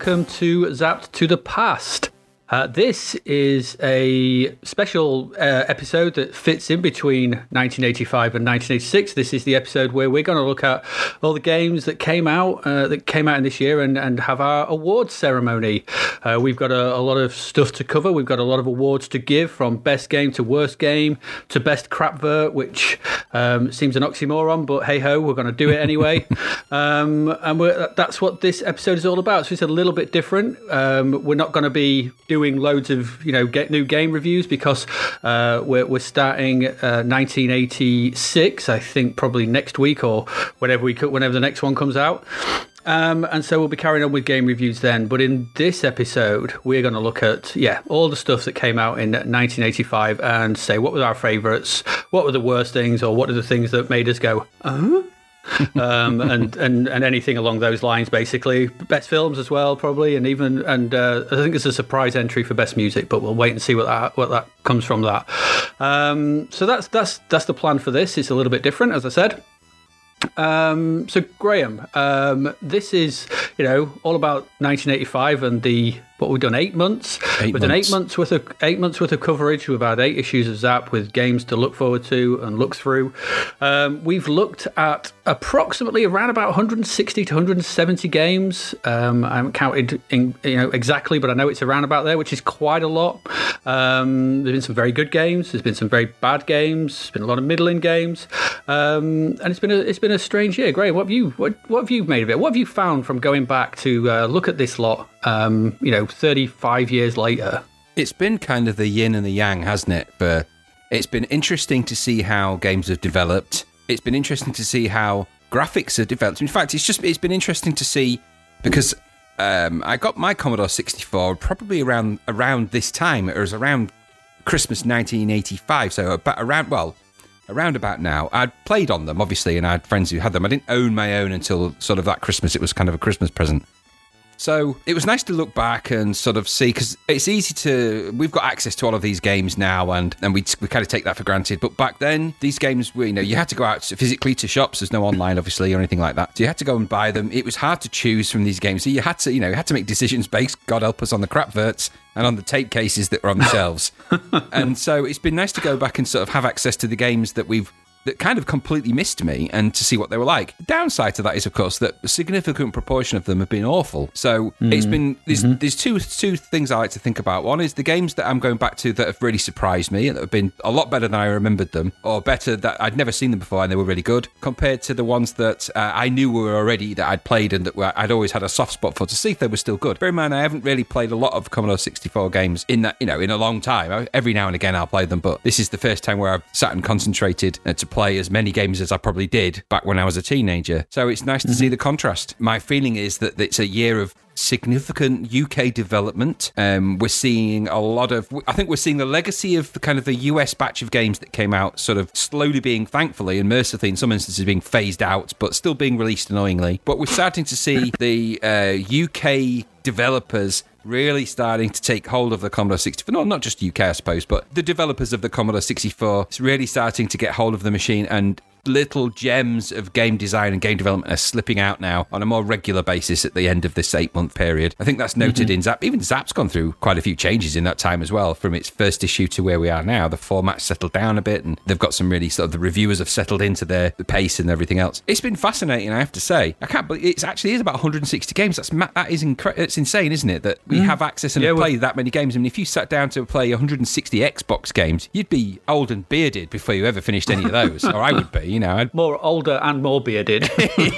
welcome to Zapped to the Past. Uh, this is a special uh, episode that fits in between 1985 and 1986. This is the episode where we're going to look at all the games that came out uh, that came out in this year and, and have our awards ceremony. Uh, we've got a, a, lot of stuff to cover. We've got a lot of awards to give, from best game to worst game to best crapvert, which um, seems an oxymoron, but hey ho, we're going to do it anyway. um, and that's what this episode is all about. So it's a little bit different. Um, we're not going to be doing doing loads of you know get new game reviews because uh, we're, we're starting uh, 1986 I think probably next week or whenever we could, whenever the next one comes out. Um, and so we'll be carrying on with game reviews then. But in this episode, we're going to look at yeah all the stuff that came out in 1985 and say what were our favourites, what were the worst things, or what are the things that made us go, uh um, and, and and anything along those lines, basically. Best films as well, probably, and even and uh, I think it's a surprise entry for best music, but we'll wait and see what that what that comes from that. Um, so that's that's that's the plan for this. It's a little bit different, as I said. Um, so Graham, um, this is you know all about 1985 and the what we've done eight months. Eight we've months. done eight months worth of eight months worth of coverage. We've had eight issues of Zap with games to look forward to and look through. Um, we've looked at approximately around about 160 to 170 games. Um, I haven't counted in, you know exactly, but I know it's around about there, which is quite a lot. Um, there's been some very good games. There's been some very bad games. There's been a lot of middling games, um, and it's been a it's been a strange year. Graham, what have you what, what have you made of it? What have you found from going back to uh, look at this lot? Um, you know, 35 years later. It's been kind of the yin and the yang, hasn't it? For it's been interesting to see how games have developed. It's been interesting to see how graphics have developed. In fact, it's just it's been interesting to see because um, I got my Commodore 64 probably around around this time. It was around Christmas 1985, so about around well around about now. I'd played on them obviously, and I had friends who had them. I didn't own my own until sort of that Christmas. It was kind of a Christmas present. So it was nice to look back and sort of see because it's easy to we've got access to all of these games now and and we, we kind of take that for granted. But back then, these games were you know you had to go out physically to shops. There's no online obviously or anything like that. So you had to go and buy them. It was hard to choose from these games. So you had to you know you had to make decisions based. God help us on the crapverts and on the tape cases that were on the shelves. and so it's been nice to go back and sort of have access to the games that we've that kind of completely missed me and to see what they were like. The downside to that is, of course, that a significant proportion of them have been awful. So mm. it's been there's, mm-hmm. there's two two things I like to think about. One is the games that I'm going back to that have really surprised me and that have been a lot better than I remembered them, or better that I'd never seen them before and they were really good, compared to the ones that uh, I knew were already that I'd played and that were, I'd always had a soft spot for to see if they were still good. Bear in mind, I haven't really played a lot of Commodore 64 games in that you know in a long time. Every now and again I'll play them, but this is the first time where I've sat and concentrated uh, to play as many games as I probably did back when I was a teenager. So it's nice to mm-hmm. see the contrast. My feeling is that it's a year of significant UK development. Um, we're seeing a lot of, I think we're seeing the legacy of the kind of the US batch of games that came out sort of slowly being, thankfully and mercifully in some instances, being phased out, but still being released annoyingly. But we're starting to see the uh, UK developers really starting to take hold of the Commodore 64. Not, not just UK, I suppose, but the developers of the Commodore 64 is really starting to get hold of the machine and little gems of game design and game development are slipping out now on a more regular basis at the end of this eight month period. I think that's noted mm-hmm. in Zap. Even Zap's gone through quite a few changes in that time as well, from its first issue to where we are now. The format's settled down a bit, and they've got some really sort of the reviewers have settled into their the pace and everything else. It's been fascinating, I have to say. I can't believe it's actually is about 160 games. That's that is incre- it's insane, isn't it? That we mm. have access and yeah, play well, that many games. I mean, if you sat down to play 160 Xbox games, you'd be old and bearded before you ever finished any of those, or I would be you know, I'd... more older and more bearded.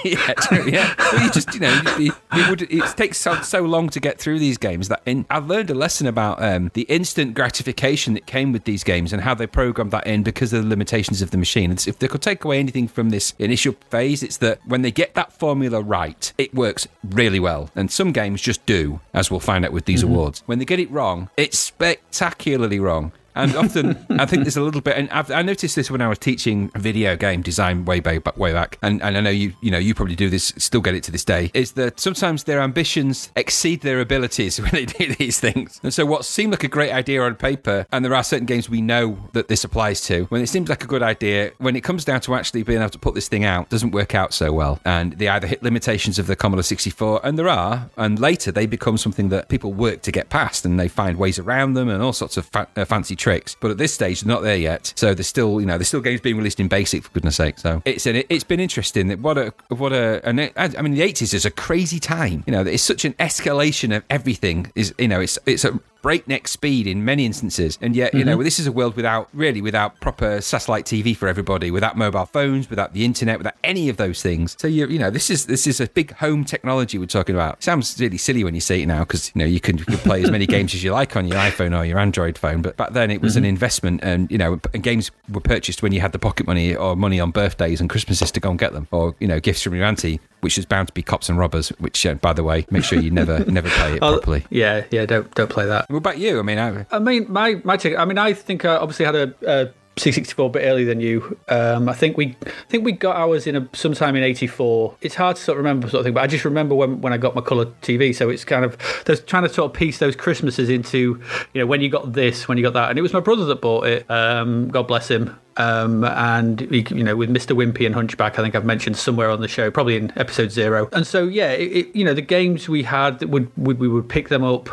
yeah, true, yeah. Well, you just, you know, it, would, it takes so, so, long to get through these games that in, I've learned a lesson about um, the instant gratification that came with these games and how they programmed that in because of the limitations of the machine. And if they could take away anything from this initial phase, it's that when they get that formula right, it works really well. And some games just do, as we'll find out with these mm-hmm. awards. When they get it wrong, it's spectacularly wrong. And often, I think there's a little bit, and I've, I noticed this when I was teaching video game design way back, way back, and, and I know you, you know, you probably do this, still get it to this day. Is that sometimes their ambitions exceed their abilities when they do these things, and so what seemed like a great idea on paper, and there are certain games we know that this applies to. When it seems like a good idea, when it comes down to actually being able to put this thing out, doesn't work out so well, and they either hit limitations of the Commodore 64, and there are, and later they become something that people work to get past, and they find ways around them and all sorts of fa- uh, fancy tricks. But at this stage, they're not there yet. So there's still, you know, there's still games being released in BASIC for goodness sake. So it's an, it's been interesting. What a what a it, I mean the 80s is a crazy time. You know, it's such an escalation of everything. Is you know, it's it's a breakneck speed in many instances. And yet, you mm-hmm. know, this is a world without really without proper satellite TV for everybody, without mobile phones, without the internet, without any of those things. So you you know, this is this is a big home technology we're talking about. It sounds really silly when you say it now because you know you can, you can play as many games as you like on your iPhone or your Android phone, but back then it was mm-hmm. an investment, and you know, and games were purchased when you had the pocket money or money on birthdays and Christmases to go and get them, or you know, gifts from your auntie which is bound to be cops and robbers. Which, uh, by the way, make sure you never never play it properly. Yeah, yeah, don't don't play that. What about you? I mean, I, I mean, my my take. I mean, I think I obviously had a, a C64 a bit earlier than you. Um, I think we I think we got ours in a, sometime in '84. It's hard to sort of remember sort of thing, but I just remember when, when I got my colour TV. So it's kind of there's trying to sort of piece those Christmases into you know when you got this, when you got that, and it was my brother that bought it. Um, God bless him. Um, and you know with Mr. Wimpy and Hunchback, I think I've mentioned somewhere on the show, probably in episode zero. And so yeah, it, it, you know the games we had would, would we would pick them up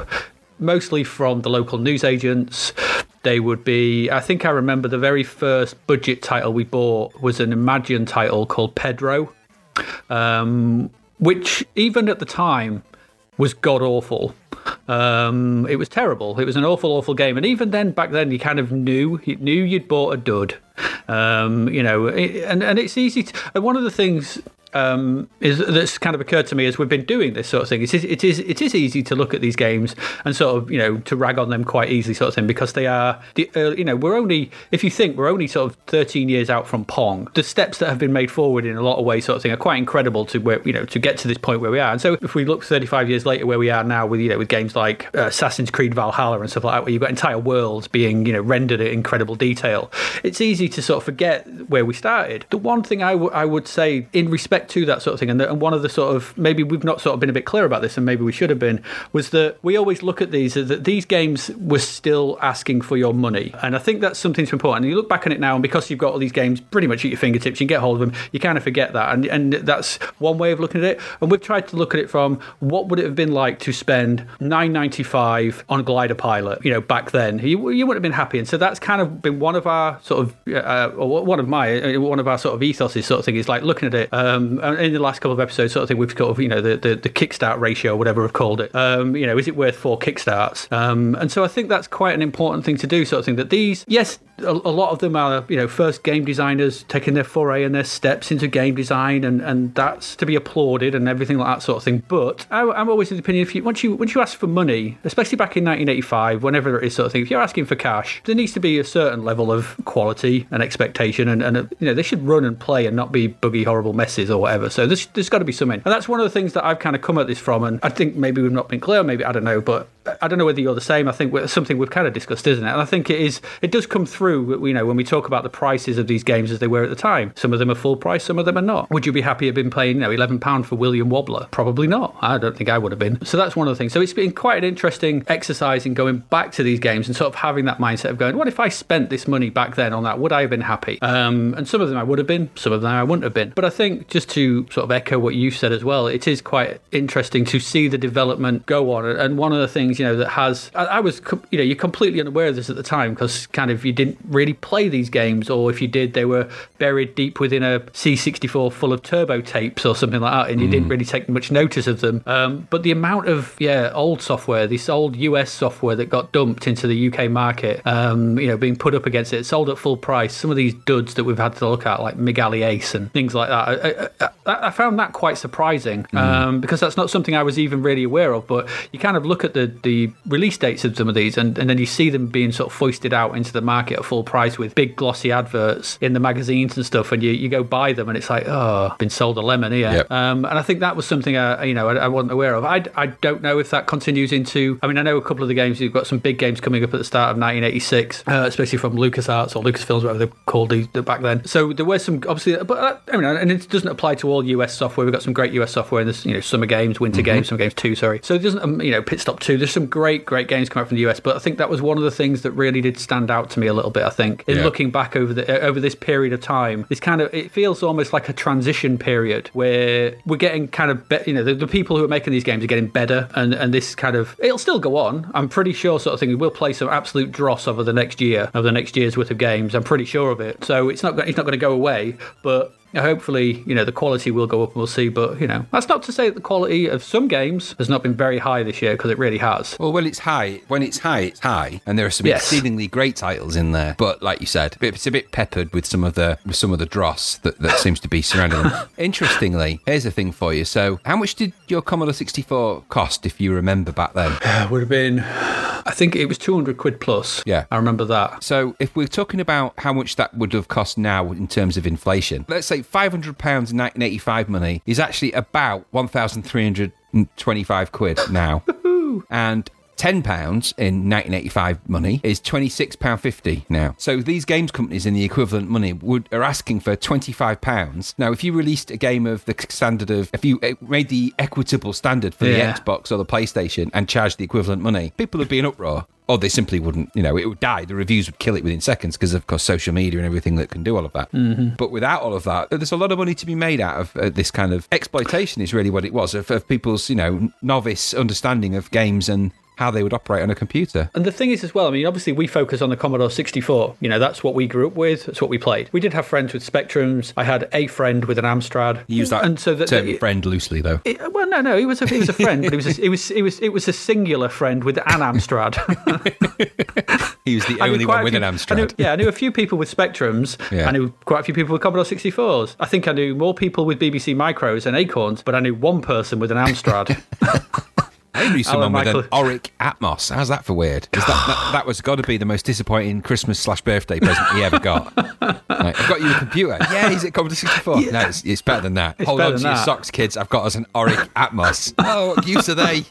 mostly from the local newsagents. They would be, I think I remember the very first budget title we bought was an Imagine title called Pedro, um, which even at the time was god awful. Um, it was terrible. It was an awful, awful game. And even then, back then, you kind of knew you knew you'd bought a dud. Um, you know, it, and and it's easy. To, and one of the things um, is that's kind of occurred to me as we've been doing this sort of thing. It is, it is it is easy to look at these games and sort of you know to rag on them quite easily sort of thing because they are the you know we're only if you think we're only sort of 13 years out from Pong. The steps that have been made forward in a lot of ways sort of thing are quite incredible to where you know to get to this point where we are. And so if we look 35 years later where we are now with you know with games like uh, Assassin's Creed Valhalla and stuff like that where you've got entire worlds being you know rendered in incredible detail, it's easy to sort of forget where we started. The one thing I, w- I would say in respect respect to that sort of thing, and, the, and one of the sort of maybe we've not sort of been a bit clear about this, and maybe we should have been, was that we always look at these that these games were still asking for your money, and I think that's something that's important. And you look back on it now, and because you've got all these games pretty much at your fingertips, you can get hold of them. You kind of forget that, and and that's one way of looking at it. And we've tried to look at it from what would it have been like to spend nine ninety five on Glider Pilot, you know, back then. You you wouldn't have been happy, and so that's kind of been one of our sort of uh, or one of my uh, one of our sort of ethoses sort of thing is like looking at it. Um, um, in the last couple of episodes, sort of thing, we've got you know the, the, the kickstart ratio, whatever we've called it. Um, you know, is it worth four kickstarts? Um, and so I think that's quite an important thing to do, sort of thing. That these, yes, a, a, lot of them are you know first game designers taking their foray and their steps into game design, and, and that's to be applauded and everything like that sort of thing. But I, am always of the opinion if you once you once you ask for money, especially back in 1985, whenever it is sort of thing, if you're asking for cash, there needs to be a certain level of quality and expectation, and, and you know they should run and play and not be buggy horrible messes or whatever. So there's, there's got to be something. And that's one of the things that I've kind of come at this from. And I think maybe we've not been clear, maybe, I don't know, but I don't know whether you're the same. I think something we've kind of discussed, isn't it? And I think it is. It does come through. You know, when we talk about the prices of these games as they were at the time. Some of them are full price, some of them are not. Would you be happy have been paying, you know, eleven pound for William Wobbler? Probably not. I don't think I would have been. So that's one of the things. So it's been quite an interesting exercise in going back to these games and sort of having that mindset of going, what if I spent this money back then on that? Would I have been happy? Um, and some of them I would have been. Some of them I wouldn't have been. But I think just to sort of echo what you said as well, it is quite interesting to see the development go on. And one of the things you know that has I, I was, you know, you're completely unaware of this at the time because kind of you didn't really play these games, or if you did, they were buried deep within a C64 full of turbo tapes or something like that, and you mm. didn't really take much notice of them. Um, but the amount of yeah old software, this old US software that got dumped into the UK market, um, you know, being put up against it, sold at full price. Some of these duds that we've had to look at, like MiG Alley Ace and things like that, I, I, I found that quite surprising mm. um, because that's not something I was even really aware of. But you kind of look at the the release dates of some of these, and, and then you see them being sort of foisted out into the market at full price with big glossy adverts in the magazines and stuff, and you, you go buy them, and it's like, oh, been sold a lemon here. Yep. Um, and I think that was something I, you know, I, I wasn't aware of. I, I don't know if that continues into. I mean, I know a couple of the games. You've got some big games coming up at the start of 1986, uh, especially from LucasArts or Lucasfilms, whatever they're called these, back then. So there were some obviously, but uh, I mean, and it doesn't apply to all US software. We've got some great US software. in this, you know summer games, winter games, some games too. Sorry. So it doesn't um, you know Pit Stop Two. There's some great great games coming out from the US, but I think that was one of the things that really did stand out to me a little bit. I think in Yeah. looking back over the uh, over this period of time, this kind of it feels almost like a transition period where we're getting kind of be- you know the, the people who are making these games are getting better, and and this kind of it'll still go on. I'm pretty sure sort of thing. We'll play some absolute dross over the next year, over the next year's worth of games. I'm pretty sure of it. So it's not it's not going to go away, but hopefully, you know, the quality will go up and we'll see. But, you know, that's not to say that the quality of some games has not been very high this year because it really has. Well, when it's high, when it's high, it's high, and there are some Yes. exceedingly great titles in there. But like you said, it's a bit peppered with some of the with some of the dross that, that seems to be surrounding them. Interestingly, here's a thing for you. So, how much did your Commodore 64 cost, if you remember back then? It would have been, I think it was 200 quid plus. Yeah. I remember that. So, if we're talking about how much that would have cost now in terms of inflation, let's say £500 in 1985 money is actually about 1,325 quid now. and £10 in 1985 money is £26.50 now. So these games companies in the equivalent money would are asking for £25. Now, if you released a game of the standard of, if you uh, made the equitable standard for Yeah. the Xbox or the PlayStation and charged the equivalent money, people would be in uproar. Or they simply wouldn't, you know, it would die. The reviews would kill it within seconds because, of course, social media and everything that can do all of that. Mm-hmm. But without all of that, there's a lot of money to be made out of uh, this kind of exploitation, is really what it was, of, of people's, you know, novice understanding of games and how they would operate on a computer. And the thing is, as well, I mean, obviously we focus on the Commodore 64. You know, that's what we grew up with. That's what we played. We did have friends with Spectrums. I had a friend with an Amstrad. You use that and so that, term friend loosely, though. It- well, no, no, he was a, he was a friend, but it was a, it was it was it was a singular friend with an Amstrad. He was the only one with few- an I knew, Amstrad. yeah, I knew a few people with Spectrums. Yeah. I knew quite a few people with Commodore 64s. I think I knew more people with BBC Micros and Acorns, but I knew one person with an Amstrad. Knew someone with an Oric Atmos. How's that for weird? that, that, that was got to be the most disappointing Christmas slash birthday present he ever got. Like, I've got you a computer. Yeah, is it Commodore 64? No, it's, it's better than that. Hold on to than your socks, kids. I've got us an Oric Atmos. oh, what use are they?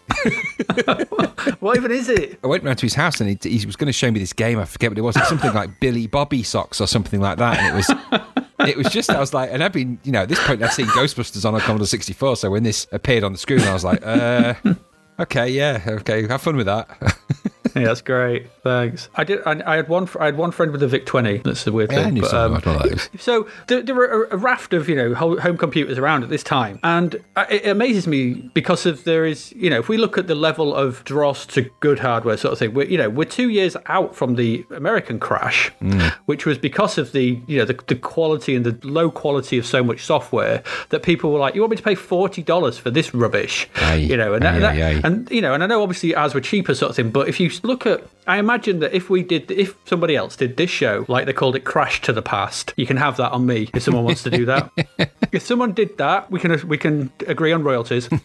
what even is it? I went round to his house and he, he was going to show me this game. I forget what it was. It's something like Billy Bobby socks or something like that. And it was. It was just, I was like, and I've been, you know, at this point, I'd seen Ghostbusters on a Commodore 64. So when this appeared on the screen, I was like, uh, okay, yeah, okay, have fun with that. Yeah, that's great. Thanks. I did. I, I had one. I had one friend with a VIC 20. That's the weird Yeah, I thing. knew but, um, with one of those. So there, there were a, a raft of you know home computers around at this time, and it amazes me because of there is you know if we look at the level of dross to good hardware sort of thing, we're you know we're two years out from the American crash, Mm. which was because of the you know the, the quality and the low quality of so much software that people were like, you want me to pay forty dollars for this rubbish, Aye. you know, and Aye, that, that- aye, aye. and you know, and I know obviously ours were cheaper sort of thing, but if you look at, I imagine that if we did, if somebody else did this show, like they called it Crash to the Past, you can have that on me if someone wants to do that. if someone did that, we can we can agree on royalties.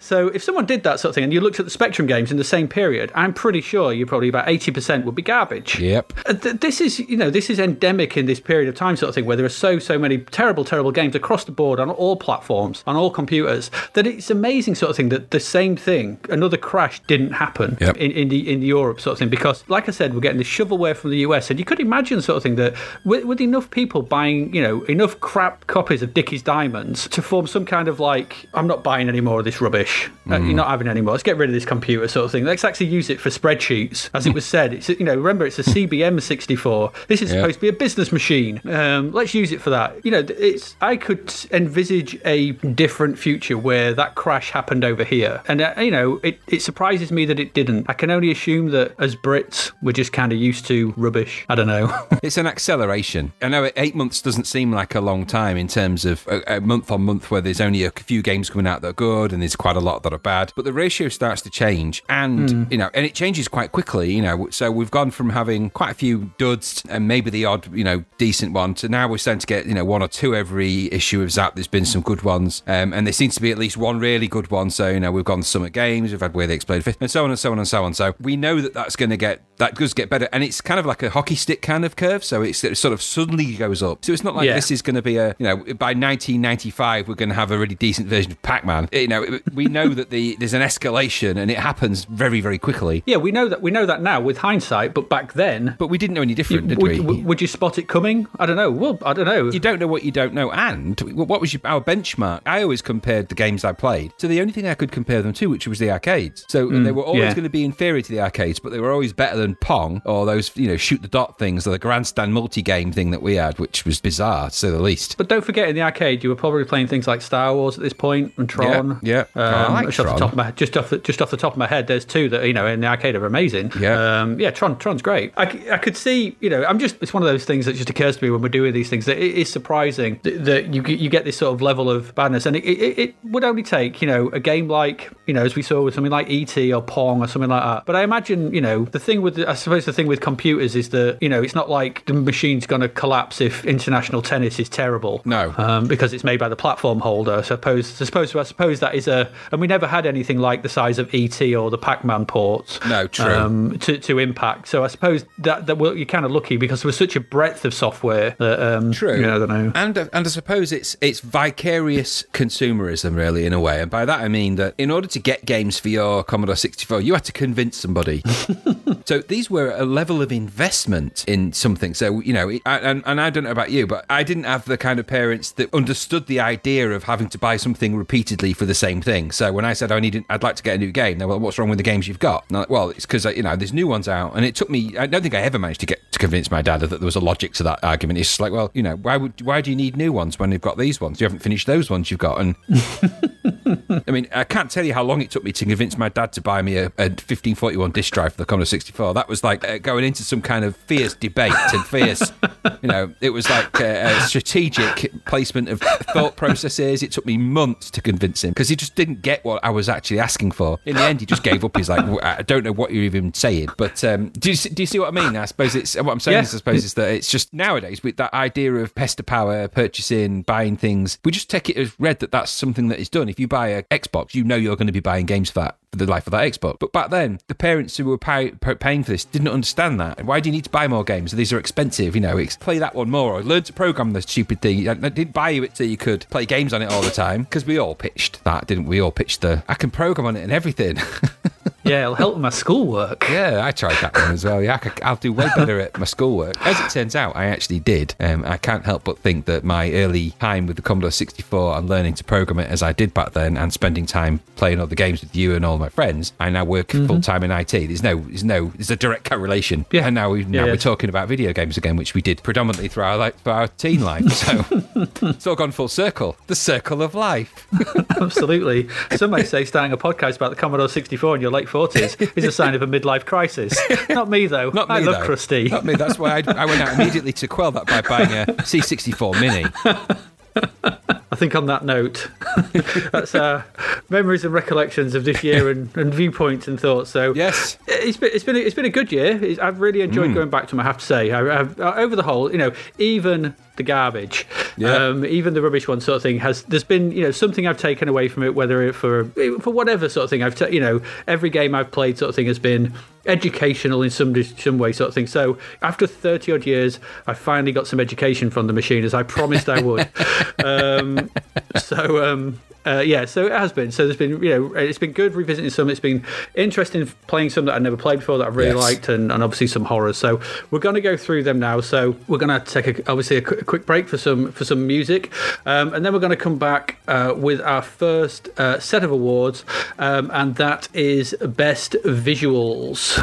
so if someone did that sort of thing, and you looked at the Spectrum games in the same period, I'm pretty sure you probably about eighty percent would be garbage. Yep. Uh, This is, you know, this is endemic in this period of time, sort of thing, where there are so, so many terrible, terrible games across the board on all platforms, on all computers, that it's amazing, sort of thing, that the same thing, another crash, didn't happen Yep. in, in the in Europe, sort of thing, because, like I said, we're getting the shovelware from the US, and you could imagine, sort of thing, that with, with enough people buying, you know, enough crap copies of Dickie's Diamonds to form some kind of like, I'm not buying any more of this rubbish. Uh, you're not having any more. Let's get rid of this computer, sort of thing. Let's actually use it for spreadsheets, as it was said. It's you know, remember it's a CBM 64. This is Yeah. supposed to be a business machine. Um, let's use it for that. You know, it's I could envisage a different future where that crash happened over here, and uh, you know, it, it surprises me that it didn't. I can only assume that as Brits, we're just kind of used to rubbish. I don't know. It's an acceleration. I know eight months doesn't seem like a long time in terms of a, a month on month where there's only a few games coming out that are good and there's quite a lot that are bad. But the ratio starts to change, and you know, and it changes quite quickly. You know, so we've gone from having quite a few duds and maybe the odd, you know, decent one to now we're starting to get you know one or two every issue of Zap. There's been some good ones, um, and there seems to be at least one really good one. So you know, we've gone to Summer Games, we've had Way the Exploding Fist, and so on and so on and so on. So we know that that's going to get that does get better, and it's kind of like a hockey stick kind of curve. So it's it sort of suddenly goes up. So it's not like Yeah. this is going to be a you know by 1995 we're going to have a really decent version of Pac-Man. You know, we know that the there's an escalation, and it happens very very quickly. Yeah, we know that we know that now with hindsight, but back then, But we didn't know any different, did would, we? would- you spot it coming? I don't know. Well, I don't know. you don't know what you don't know. And what was your, our benchmark? I always compared the games I played to the only thing I could compare them to, which was the arcades. So mm, they were always yeah. going to be inferior to the arcades, but they were always better than Pong or those, you know, shoot the dot things or the grandstand multi game thing that we had, which was bizarre to say the least. But don't forget, in the arcade, you were probably playing things like Star Wars at this point and Tron. yeah. I Um, like just off the top of my just off the, just off the top of my head, there's two that you know in the arcade are amazing. Yeah. um, yeah. Tron, Tron's great. I, I could see, you know, I'm just it's one of those things that just occurs to me when we're doing these things that it is surprising that, that you get- you get this sort of level of badness, and it, it, it would only take you know a game like you know as we saw with something like ET or Pong or something like that. But I imagine you know the thing with I suppose the thing with computers is that you know it's not like the machine's going to collapse if international tennis is terrible No. um, because it's made by the platform holder. I suppose, I suppose, I suppose that is a, and we never had anything like the size of ET or the Pac-Man ports. No, true. Um, to, to impact. So I suppose that that well, you're kind of lucky because there was such a breadth of software. That, um, True. You know, I don't know. And and I suppose it's it's vicarious consumerism, really, in a way. And by that I mean that in order to get games for your Commodore 64, you had to convince somebody. so these were a level of investment in something. So you know, and and I don't know about you, but I didn't have the kind of parents that understood the idea of having to buy something repeatedly for the same thing. So when I said I need, I'd like to get a new game, they were, well, what's wrong with the games you've got? Like, well, it's because uh, you know there's new ones out, and it took me. I don't think I ever managed to get to convince my dad that there was a logic to that argument. It's like, well, you know, why would why do you need new ones when you've got these ones? You haven't finished those ones you've got, and I mean, I can't tell you how long it took me to convince my dad to buy me a, a 1541 disk drive for the Commodore 64. That was like uh, going into some kind of fierce debate and fierce, you know, it was like uh, a strategic placement of thought processes. It took me months to convince him because he just didn't get what I was actually asking for. In the end, he just gave up. He's like, I don't know what you're even saying. But um, do, you, see- do you see what I mean? I suppose it's what I'm saying Yeah. is, I suppose, is that it's just nowadays with that idea of pester power, purchasing, buying things, we just take it as read that that's something that is done. If you buy a Xbox, you know you're going to be buying games for that for the life of that Xbox. But back then, the parents who were pay, pay- paying for this didn't understand that. Why do you need to buy more games? These are expensive. You know, play that one more or learn to program the stupid thing. I didn't buy you it so you could play games on it all the time because we all pitched that, didn't we? We all pitched the I can program on it and everything. Yeah, it'll help with my schoolwork. Yeah, I tried that one as well. Yeah, I could, I'll do way better at my schoolwork. As it turns out, I actually did. Um, I can't help but think that my early time with the Commodore 64 and learning to program it as I did back then, and spending time playing all the games with you and all my friends, I now work full time in IT. There's no, there's no, there's a direct correlation. Yeah. And now we now Yeah, we're talking about video games again, which we did predominantly through our like, through our teen life. So it's all gone full circle. The circle of life. Absolutely. Some may say starting a podcast about the Commodore 64 in your late 40s is a sign of a midlife crisis. Not me, though. Not me, I love though. Krusty. Not me. That's why I, I went out immediately to quell that by buying a C64 Mini. I think on that note, that's uh, memories and recollections of this year and, and viewpoints and thoughts. So Yes. it's been it's been a, it's been a good year. It's, I've really enjoyed Mm. going back to them. I have to say, I, I've, uh, over the whole, you know, even the garbage, Yeah. um, even the rubbish one sort of thing has. There's been you know something I've taken away from it, whether it for for whatever sort of thing. I've ta- you know every game I've played sort of thing has been educational in some some way sort of thing. So after 30 odd years, I finally got some education from the machine as I promised I would. um, so um, uh, yeah, so it has been. So there's been, you know, it's been good revisiting some. It's been interesting playing some that I've never played before that I've really Yes. liked, and, and obviously some horrors. So we're going to go through them now. So we're going to take a, obviously a, qu- a quick break for some for some music, um, and then we're going to come back uh, with our first uh, set of awards, um, and that is best visuals.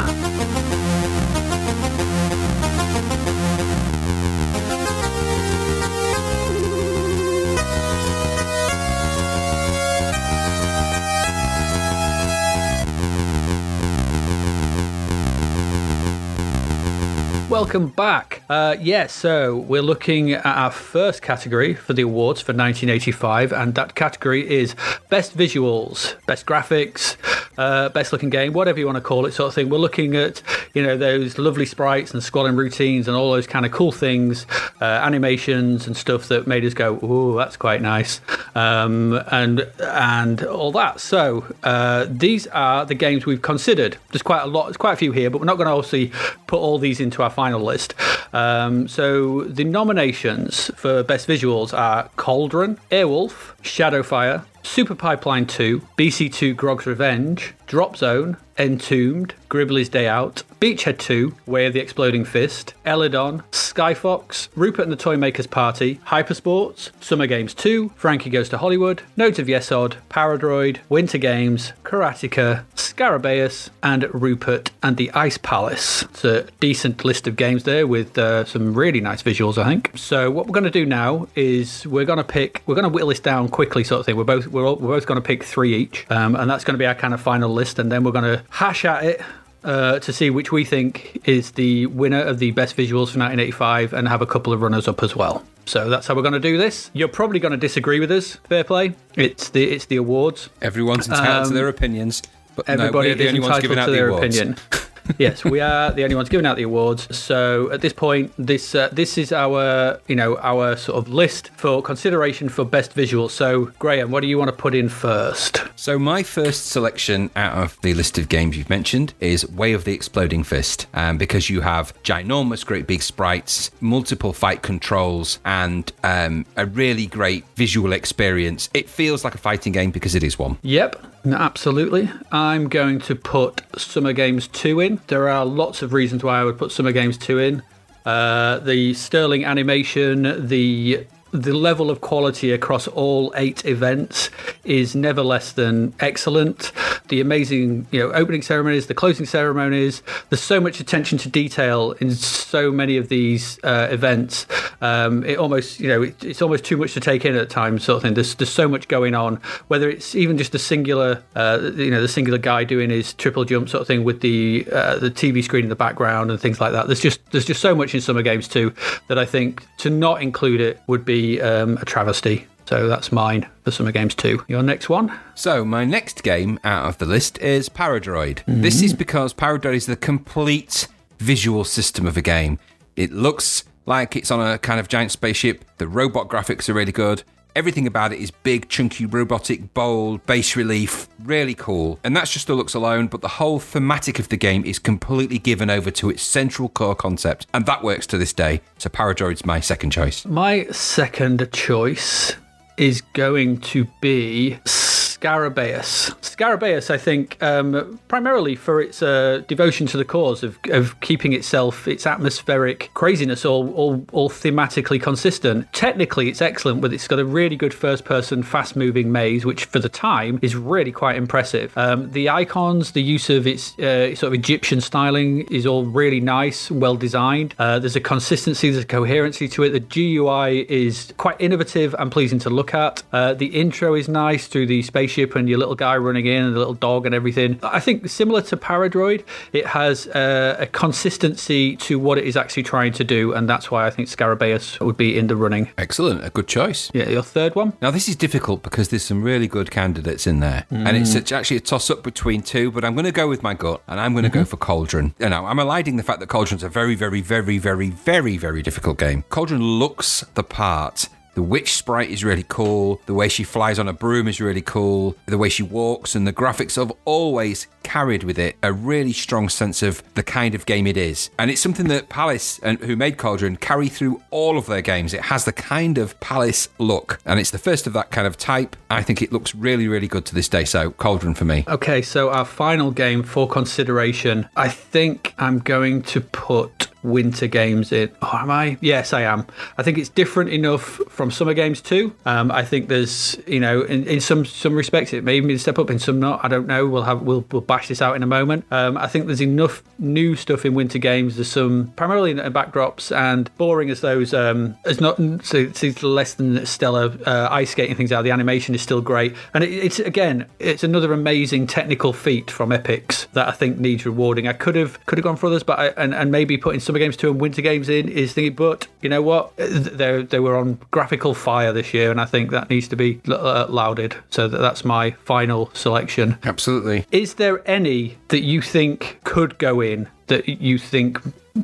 Welcome back. Uh, yeah, so we're looking at our first category for the awards for 1985, and that category is best visuals, best graphics, uh, best looking game, whatever you want to call it, sort of thing. We're looking at you know those lovely sprites and scrolling routines and all those kind of cool things, uh, animations and stuff that made us go, "Ooh, that's quite nice," um, and and all that. So uh, these are the games we've considered. There's quite a lot, there's quite a few here, but we're not going to obviously put all these into our final list. Um, so the nominations for best visuals are Cauldron, Airwolf, Shadowfire, Super Pipeline 2, BC2 Grog's Revenge, Drop Zone, Entombed, Gribbly's Day Out, Beachhead 2, Way of the Exploding Fist, Elidon, Skyfox, Rupert and the Toymaker's Party, Hypersports, Summer Games 2, Frankie Goes to Hollywood, Nodes of Yesod, Paradroid, Winter Games, Karateka, Scarabaeus, and Rupert and the Ice Palace. It's a decent list of games there with uh, some really nice visuals, I think. So what we're going to do now is we're going to pick, we're going to whittle this down quickly, sort of thing. We're both we're, all, we're both going to pick three each, um, and that's going to be our kind of final list, and then we're going to hash at it uh, to see which we think is the winner of the best visuals for 1985 and have a couple of runners up as well. So that's how we're going to do this. You're probably going to disagree with us. Fair play. It's the it's the awards. Everyone's entitled to their opinions, but no, Everybody the is only ones entitled giving out to the their awards. opinion. yes, we are the only ones giving out the awards. So at this point, this uh, this is our you know our sort of list for consideration for best visual. So Graham, what do you want to put in first? So my first selection out of the list of games you've mentioned is Way of the Exploding Fist, um, because you have ginormous, great big sprites, multiple fight controls, and um, a really great visual experience. It feels like a fighting game because it is one. Yep, absolutely. I'm going to put Summer Games 2 in. There are lots of reasons why I would put Summer Games 2 in. Uh, the sterling animation, the the level of quality across all eight events is never less than excellent. The amazing, you know, opening ceremonies, the closing ceremonies. There's so much attention to detail in so many of these uh, events. Um, it almost, you know, it, it's almost too much to take in at times, sort of thing. There's there's so much going on. Whether it's even just a singular, uh, you know, the singular guy doing his triple jump sort of thing with the uh, the TV screen in the background and things like that. There's just there's just so much in Summer Games 2 that I think to not include it would be um, a travesty. So that's mine for Summer Games 2. Your next one? So my next game out of the list is Paradroid. This is because Paradroid is the complete visual system of a game. It looks like it's on a kind of giant spaceship. The robot graphics are really good. Everything about it is big, chunky, robotic, bold, bas relief, really cool. And that's just the looks alone, but the whole thematic of the game is completely given over to its central core concept. And that works to this day. So Paradroid's my second choice. My second choice is going to be Scarabaeus. Scarabaeus, I think, um, primarily for its uh, devotion to the cause of, of keeping itself, its atmospheric craziness, all, all all thematically consistent. Technically, it's excellent, but it's got a really good first-person, fast-moving maze, which for the time is really quite impressive. Um, the icons, the use of its uh, sort of Egyptian styling is all really nice, well designed. Uh, there's a consistency, there's a coherency to it. The GUI is quite innovative and pleasing to look at. Uh, the intro is nice through the spaceship and your little guy running in and the little dog and everything. I think similar to Paradroid, it has uh, a consistency to what it is actually trying to do, and that's why I think Scarabaeus would be in the running. Excellent, a good choice. Yeah, your third one? Now, this is difficult because there's some really good candidates in there. And it's it's actually a toss up between two, but I'm going to go with my gut and I'm going to go for Cauldron. You know, I'm eliding the fact that Cauldron's a very, very, very, very, very, very difficult game. Cauldron looks the part. The witch sprite is really cool. The way she flies on a broom is really cool. The way she walks and the graphics have always carried with it a really strong sense of the kind of game it is. And it's something that Palace, and who made Cauldron, carry through all of their games. It has the kind of Palace look, and it's the first of that kind of type. I think it looks really, really good to this day. So Cauldron for me. Okay, so our final game for consideration. I think I'm going to put winter games in. Oh, am I? Yes, I am. I think it's different enough from Summer Games 2. Um, I think there's, you know, in, in some some respects it may even step up, in some not. I don't know. We'll have we'll we'll bash this out in a moment. Um, I think there's enough new stuff in Winter Games. There's some primarily in backdrops and boring as those. Um, as not so it's less than stellar uh, ice skating things out. The animation is still great, and it, it's again it's another amazing technical feat from Epyx that I think needs rewarding. I could have could have gone for others, but I, and and maybe putting Summer Games two and Winter Games in is thinking. But you know what? They they were on graphical fire this year, and I think that needs to be uh, lauded. So that, that's my final selection. Absolutely. Is there any that you think could go in that you think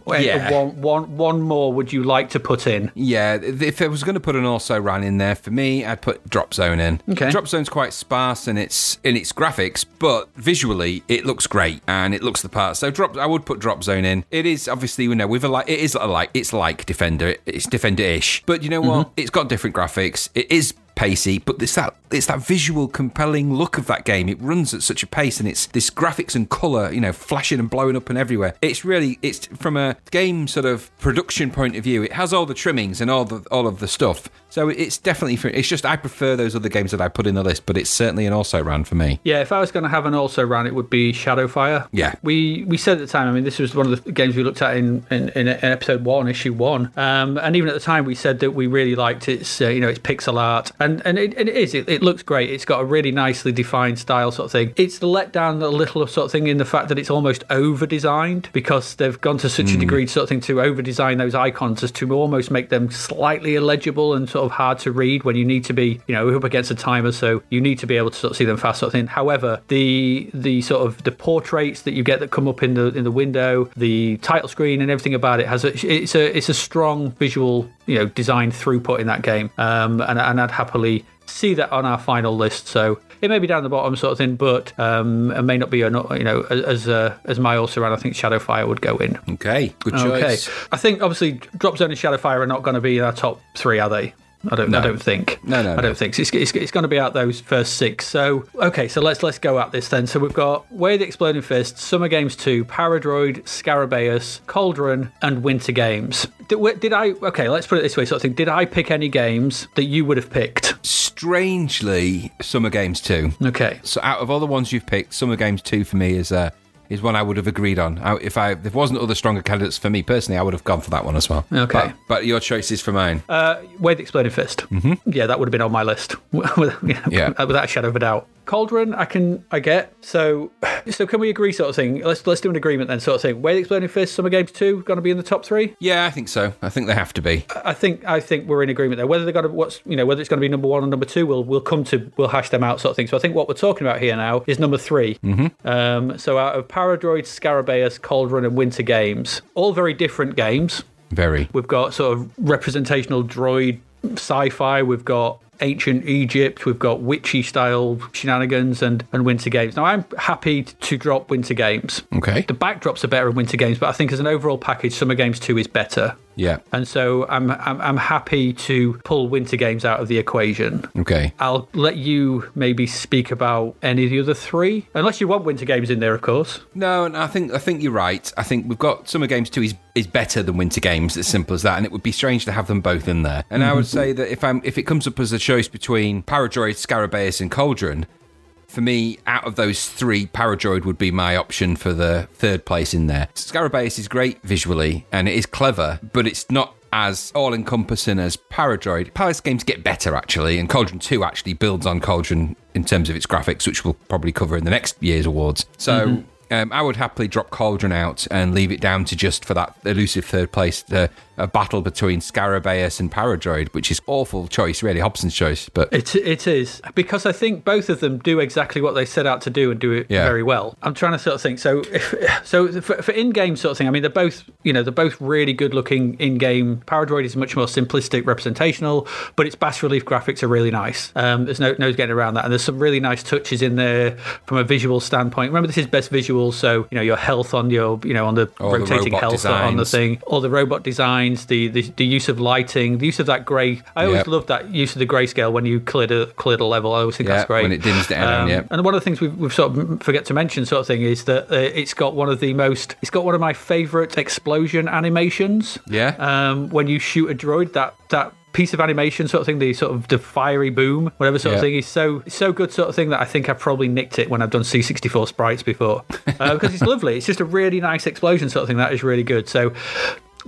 yeah. one, one, one more would you like to put in? Yeah, if I was going to put an also ran in there for me, I'd put Drop Zone in. Okay. Drop Zone's quite sparse in its in its graphics, but visually it looks great and it looks the part. So drop, I would put Drop Zone in. It is obviously you know with a like it is a like it's like Defender, it's Defender-ish, but you know what? Mm-hmm. It's got different graphics. It is pacey, but it's that it's that visual, compelling look of that game. It runs at such a pace, and it's this graphics and color, you know, flashing and blowing up and everywhere. It's really it's from a game sort of production point of view. It has all the trimmings and all the all of the stuff. So it's definitely for, it's just I prefer those other games that I put in the list, but it's certainly an also ran for me. Yeah, if I was going to have an also ran, it would be Shadowfire. Yeah, we we said at the time. I mean, this was one of the games we looked at in in, in episode one, issue one, um, and even at the time we said that we really liked its uh, you know its pixel art, and and it, it is it, it looks great. It's got a really nicely defined style sort of thing. It's let down a little sort of thing in the fact that it's almost over designed because they've gone to such mm. a degree sort of thing to over design those icons as to almost make them slightly illegible and sort of hard to read when you need to be, you know, up against a timer. So you need to be able to sort of see them fast, sort of thing. However, the the sort of the portraits that you get that come up in the in the window, the title screen, and everything about it has a it's a it's a strong visual, you know, design throughput in that game. Um, and and I'd happily see that on our final list. So it may be down the bottom sort of thing, but um, it may not be, you know, as uh, as my also ran. I think Shadowfire would go in. Okay, good choice. Okay. I think obviously Drop Zone and Shadowfire are not going to be in our top three, are they? I don't. No. I don't think. No, no. I don't think so. It's, it's, it's, going to be out those first six. So okay. So let's let's go at this then. So we've got Way the Exploding Fist, Summer Games Two, Paradroid, Scarabaeus, Cauldron, and Winter Games. Did, did I? Okay, let's put it this way. Sort of thing. Did I pick any games that you would have picked? Strangely, Summer Games Two. Okay. So out of all the ones you've picked, Summer Games Two for me is uh, is one I would have agreed on. if I if there wasn't other stronger candidates for me personally, I would have gone for that one as well. Okay, but, but your choice is for mine. Uh, Way the Exploding Fist. Mm-hmm. Yeah, that would have been on my list. yeah, without a shadow of a doubt. Cauldron, I can, I get. So, so can we agree, sort of thing? Let's let's do an agreement then, sort of thing. Way the Exploding Fist, Summer Games Two, going to be in the top three. Yeah, I think so. I think they have to be. I think I think we're in agreement there. Whether they're going to what's you know whether it's going to be number one or number two, we'll we'll come to we'll hash them out, sort of thing. So I think what we're talking about here now is number 3 mm-hmm. um, so out of Paradroid, Scarabaeus, Cauldron, and Winter Games, all very different games. Very. We've got sort of representational droid sci-fi. We've got ancient Egypt. We've got witchy style shenanigans and, and Winter Games. Now, I'm happy to drop Winter Games. Okay. The backdrops are better in Winter Games, but I think as an overall package, Summer Games 2 is better. Yeah. And so I'm, I'm, I'm happy to pull Winter Games out of the equation. Okay. I'll let you maybe speak about any of the other three, unless you want Winter Games in there, of course. No, and I think I think you're right. I think we've got Summer Games 2. is is better than Winter Games. It's simple as that, and it would be strange to have them both in there. And mm-hmm. I would say that if I'm if it comes up as a choice between Paradroid, Scarabaeus, and Cauldron, for me, out of those three, Paradroid would be my option for the third place in there. Scarabaeus is great visually and it is clever, but it's not as all encompassing as Paradroid. Palace games get better actually, and Cauldron 2 actually builds on Cauldron in terms of its graphics, which we'll probably cover in the next year's awards. So. Mm-hmm. Um, I would happily drop Cauldron out and leave it down to just for that elusive third place, uh, a battle between Scarabaeus and Paradroid, which is awful choice, really Hobson's choice. But it it is because I think both of them do exactly what they set out to do and do it yeah. very well. I'm trying to sort of think. So if, so for, for in-game sort of thing, I mean they're both you know they're both really good looking in-game. Paradroid is much more simplistic, representational, but its bas relief graphics are really nice. Um, there's no no getting around that, and there's some really nice touches in there from a visual standpoint. Remember, this is best visual, so you know your health on your you know on the all rotating the health designs. on the thing, all the robot design the, the, the use of lighting, the use of that grey. I always yep. love that use of the grayscale when you clear a clear the level. I always think yep, that's great when it dims down. Um, yeah. And one of the things we've, we've sort of forget to mention, sort of thing, is that uh, it's got one of the most. It's got one of my favourite explosion animations. Yeah. Um, when you shoot a droid, that that piece of animation sort of thing, the sort of the fiery boom, whatever sort Yeah. of thing, is so so good sort of thing that I think I've probably nicked it when I've done C64 sprites before because it's lovely. It's just a really nice explosion sort of thing that is really good. So.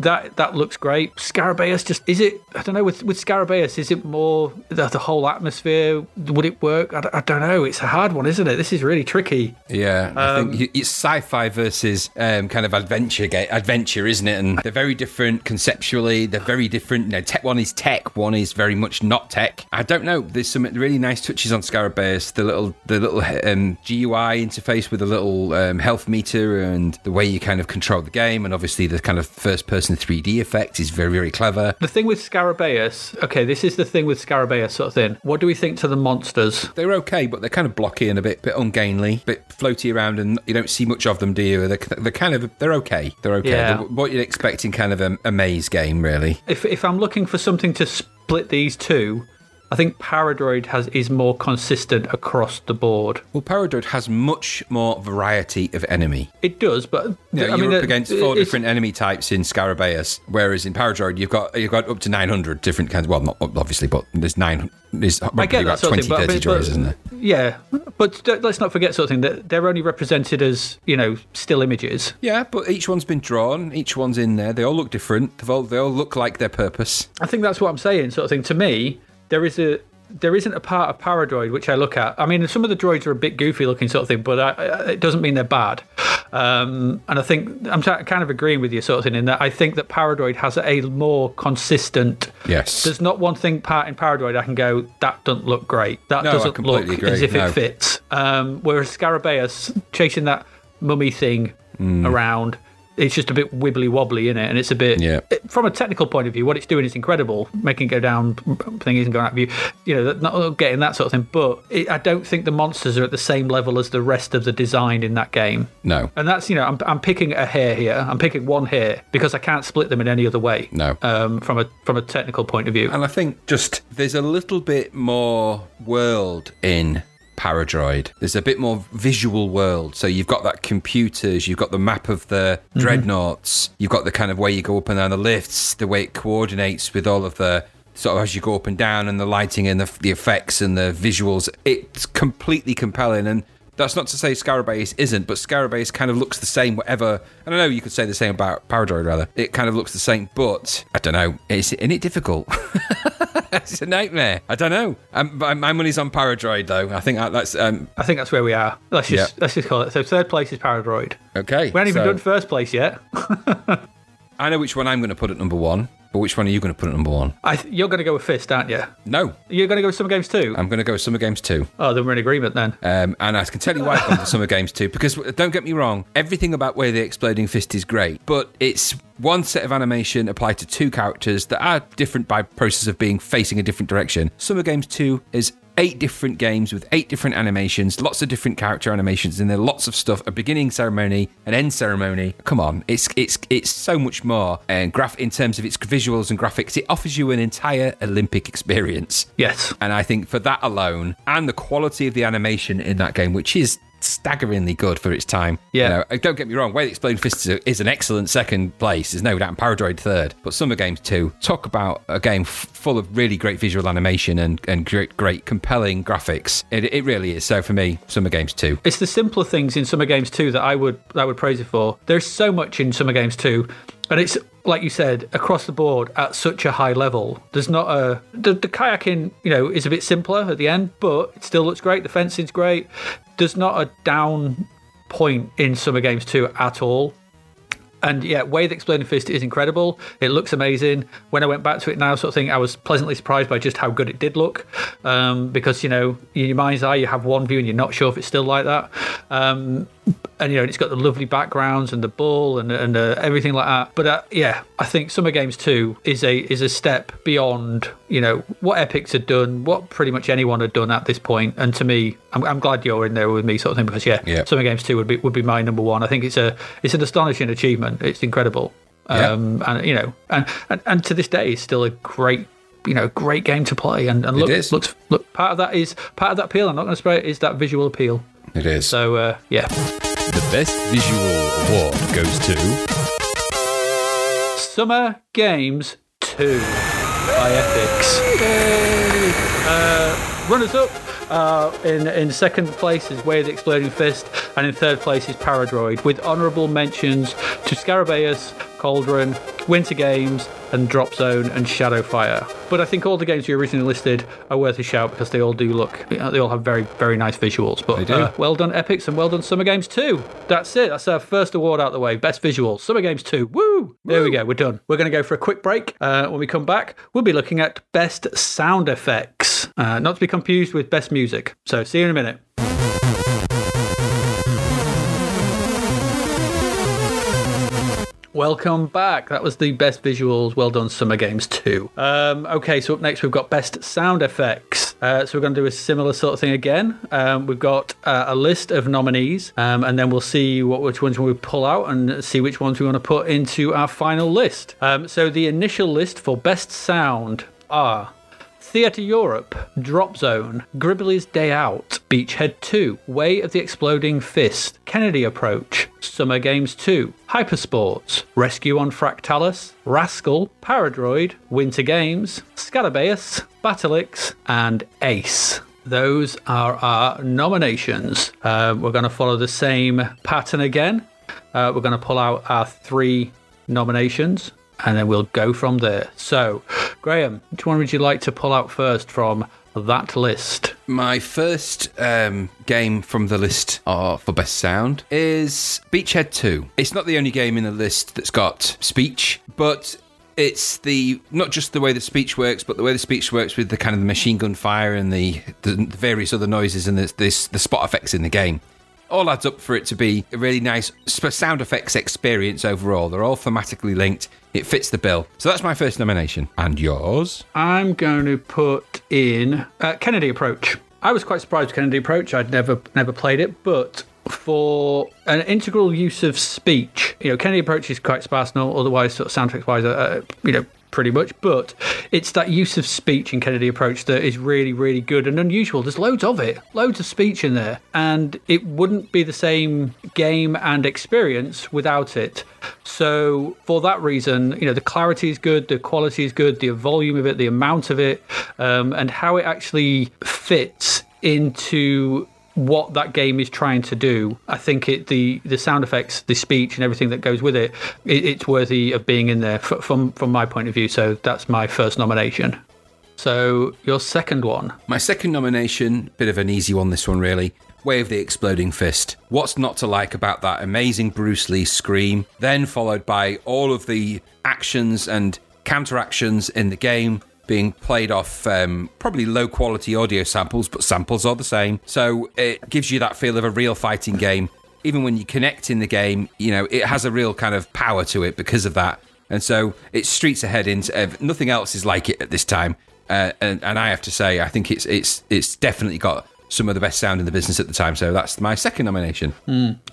That that looks great. Scarabaeus just is it? I don't know. With with Scarabaeus, is it more the, the whole atmosphere? Would it work? I don't know. It's a hard one, isn't it? This is really tricky. Yeah, I Um, think it's sci-fi versus um, kind of adventure, adventure, isn't it? And they're very different conceptually. They're very different. You know, tech one is tech, one is very much not tech. I don't know. There's some really nice touches on Scarabaeus. The little, the little um, GUI interface with a little um, health meter and the way you kind of control the game, and obviously the kind of first-person 3D effect is very, very clever. The thing with Scarabaeus, okay, this is the thing with Scarabaeus sort of thing. What do we think to the monsters? They're okay, but they're kind of blocky and a bit, bit ungainly, bit floaty around, and you don't see much of them, do you? They're, they're kind of, they're okay. They're okay. Yeah. They're what you'd expect in kind of a, a maze game, really. If if I'm looking for something to split these two, I think Paradroid has is more consistent across the board. Well, Paradroid has much more variety of enemy. It does, but I you're mean, up against four different enemy types in Scarabaeus, whereas in Paradroid you've got you've got up to 900 different kinds. Well, not obviously, but there's nine. There's I probably get about that sort 20, of thing, but, 30 but- droids, isn't there? Yeah, but let's not forget sort of thing that they're only represented as you know still images. Yeah, but each one's been drawn. Each one's in there. They all look different. All, they all look like their purpose. I think that's what I'm saying, sort of thing. To me, there is a there isn't a part of Paradroid which I look at. I mean, some of the droids are a bit goofy looking, sort of thing, but I, I, it doesn't mean they're bad. Um, and I think I'm ta- kind of agreeing with you, sort of thing, in that I think that Paradroid has a more consistent. Yes. There's not one thing part in Paradroid I can go that doesn't look great. That No, doesn't look agree. as if No. it fits. Um, whereas Scarabaeus chasing that mummy thing Mm. around. It's just a bit wibbly wobbly in it, and it's a bit. Yeah. it- from a technical point of view, what it's doing is incredible. Making it go down, thing isn't going out of view. You know, not getting that sort of thing. But it, I don't think the monsters are at the same level as the rest of the design in that game. No. And that's you know, I'm, I'm picking a hair here. I'm picking one hair because I can't split them in any other way. No. Um, from a from a technical point of view. And I think just there's a little bit more world in Paradroid. There's a bit more visual world. So you've got that computers, you've got the map of the mm-hmm. dreadnoughts, you've got the kind of way you go up and down the lifts, the way it coordinates with all of the sort of as you go up and down and the lighting and the, the effects and the visuals. It's completely compelling and that's not to say Scarabaeus isn't, but Scarabaeus kind of looks the same, whatever. I don't know, you could say the same about Paradroid, rather. It kind of looks the same, but I don't know. Is it, isn't it difficult? it's a nightmare. I don't know. Um, my, my money's on Paradroid, though. I think that's. Um, I think that's where we are. Let's just Yeah. let's just call it. So third place is Paradroid. okay. We haven't even so done first place yet. I know which one I'm going to put at number one, but which one are you going to put at number one? I th- you're going to go with Fist, aren't you? No. You're going to go with Summer Games 2. I'm going to go with Summer Games 2. oh, then we're in agreement then. Um, and I can tell you why I've gone for Summer Games 2, because don't get me wrong, everything about Way the Exploding Fist is great, but it's one set of animation applied to two characters that are different by process of being facing a different direction. Summer Games 2 is eight different games with eight different animations, lots of different character animations, and there lots of stuff, a beginning ceremony, an end ceremony. Come on, it's it's it's so much more. And graph in terms of its visuals and graphics, it offers you an entire Olympic experience. Yes. And I think for that alone, and the quality of the animation in that game, which is staggeringly good for its time. Yeah. You know, don't get me wrong, Way the Exploding Fist is, is an excellent second place. There's no doubt. And Paradroid third. But Summer Games 2, talk about a game f- full of really great visual animation and, and great, great, compelling graphics. It, it really is. So for me, Summer Games 2. It's the simpler things in Summer Games 2 that I would that I would praise it for. There's so much in Summer Games 2, and it's like you said across the board at such a high level. There's not a the, the kayaking, you know, is a bit simpler at the end, but it still looks great. The fencing's great. There's not a down point in Summer Games 2 at all. And yeah, Way the Exploding Fist is incredible. It looks amazing. When I went back to it now, sort of thing, I was pleasantly surprised by just how good it did look. Um, because you know, in your mind's eye, you have one view and you're not sure if it's still like that. Um, and you know, it's got the lovely backgrounds and the ball and and uh, everything like that. But uh, yeah, I think Summer Games Two is a is a step beyond you know what Epyx had done, what pretty much anyone had done at this point. And to me, I'm, I'm glad you're in there with me, sort of thing, because yeah, Yeah. Summer Games Two would be would be my number one. I think it's a it's an astonishing achievement. It's incredible. Yeah. Um, and you know, and, and and to this day, it's still a great, you know, great game to play. And, and look, looks look part of that is part of that appeal. I'm not going to spray it. Is that visual appeal? It is. So uh, yeah, The best visual award goes to Summer Games Two. by Epyx. Uh, runners up uh, in in second place is Way of the Exploding Fist, and in third place is Paradroid, with honourable mentions to Scarabaeus, Cauldron, Winter Games, and Drop Zone and Shadowfire. But I think all the games you originally listed are worth a shout because they all do look, they all have very very nice visuals. But They do. Uh, well done, Epyx, and well done, Summer Games 2. That's it. That's our first award out of the way. Best visuals, Summer Games 2. Woo! There we go. We're done. We're going to go for a quick break. Uh, when we come back, we'll be looking at best sound effects, uh, not to be confused with best music. So see you in a minute. Welcome back. That was the best visuals. Well done, Summer Games 2. Um, okay, so up next we've got best sound effects. Uh, so we're going to do a similar sort of thing again. Um, we've got uh, a list of nominees, um, and then we'll see what which ones we pull out and see which ones we want to put into our final list. Um, so the initial list for best sound are Theatre Europe, Drop Zone, Gribbly's Day Out, Beachhead 2, Way of the Exploding Fist, Kennedy Approach, Summer Games 2, Hypersports, Rescue on Fractalus, Rascal, Paradroid, Winter Games, Scarabaeus, Batalyx, and Ace. Those are our nominations. Uh, we're going to follow the same pattern again. Uh, we're going to pull out our three nominations and then we'll go from there. So, Graham, which one would you like to pull out first from that list? My first um, game from the list for best sound is Beachhead 2. It's not the only game in the list that's got speech, but it's the not just the way the speech works, but the way the speech works with the kind of the machine gun fire and the, the various other noises and the, this, the spot effects in the game. All adds up for it to be a really nice sound effects experience overall. They're all thematically linked. It fits the bill. So that's my first nomination. And yours? I'm going to put in uh, Kennedy Approach. I was quite surprised Kennedy Approach. I'd never never played it, but for an integral use of speech, you know, Kennedy Approach is quite sparse otherwise, sort of sound effects wise, uh, you know, pretty much. But it's that use of speech in Kennedy Approach that is really, really good and unusual. There's loads of it, loads of speech in there, and it wouldn't be the same game and experience without it. So for that reason, you know, the clarity is good, the quality is good, the volume of it, the amount of it, um, and how it actually fits into what that game is trying to do. I think it the the sound effects, the speech, and everything that goes with it, it it's worthy of being in there from from my point of view. So that's my first nomination. So your second one, My second nomination, bit of an easy one, this one really. Way of the Exploding Fist. What's not to like about that amazing Bruce Lee scream, then followed by all of the actions and counteractions in the game being played off um, probably low quality audio samples, but samples are the same. So it gives you that feel of a real fighting game. Even when you connect in the game, you know, it has a real kind of power to it because of that. And so it's streets ahead into ev- nothing else is like it at this time. Uh, and, and I have to say, I think it's it's it's definitely got some of the best sound in the business at the time. So that's my second nomination.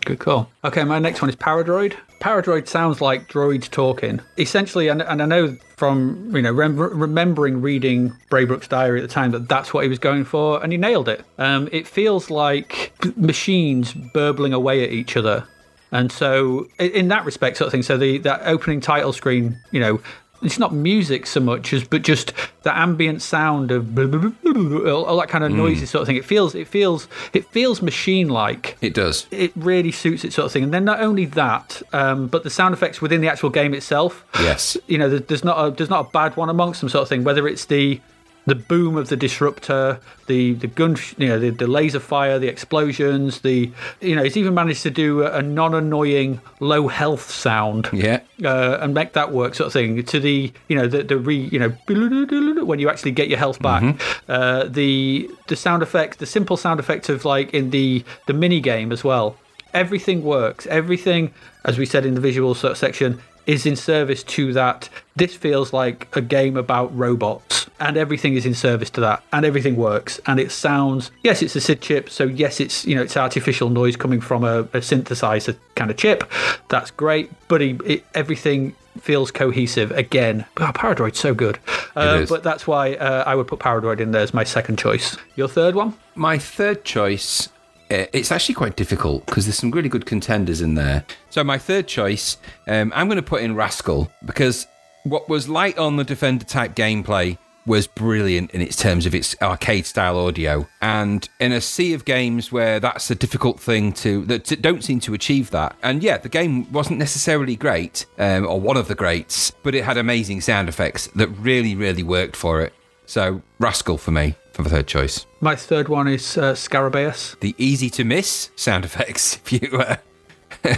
Good call. Okay, my next one is Paradroid. Paradroid sounds like droids talking. Essentially, and, and I know from you know rem- remembering reading Braybrook's diary at the time that that's what he was going for, and he nailed it. Um, it feels like machines burbling away at each other, and so in that respect, sort of thing. So the that opening title screen, you know. It's not music so much as, but just the ambient sound of all that kind of noisy sort of thing. It feels, it feels, it feels machine-like It does. it really suits it sort of thing. And then not only that, um, but the sound effects within the actual game itself. Yes. You know, there's not a there's not a bad one amongst them sort of thing. Whether it's the the boom of the disruptor, the the gun, you know, the, the laser fire, the explosions, the you know, it's even managed to do a, a non-annoying low health sound Yeah. uh, and make that work, sort of thing. To the you know the the re you know when you actually get your health back, uh, the the sound effects, the simple sound effects of like in the the mini game as well. Everything works. Everything, as we said in the visual section, is in service to that. This feels like a game about robots, and everything is in service to that, and everything works, and it sounds. Yes, it's a SID chip, so yes, it's you know it's artificial noise coming from a, a synthesizer kind of chip. That's great, but it, it, everything feels cohesive again. Oh, Paradroid's so good, uh, is. but that's why uh, I would put Paradroid in there as my second choice. Your third one? My third choice, it's actually quite difficult because there's some really good contenders in there. So my third choice, um, I'm going to put in Rascal because what was light on the Defender type gameplay was brilliant in its terms of its arcade style audio. And in a sea of games where that's a difficult thing to, that don't seem to achieve that. And yeah, the game wasn't necessarily great, um, or one of the greats, but it had amazing sound effects that really, really worked for it. So, Rascal for me, for the third choice. My third one is uh, Scarabaeus. The easy to miss sound effects, if you. Uh,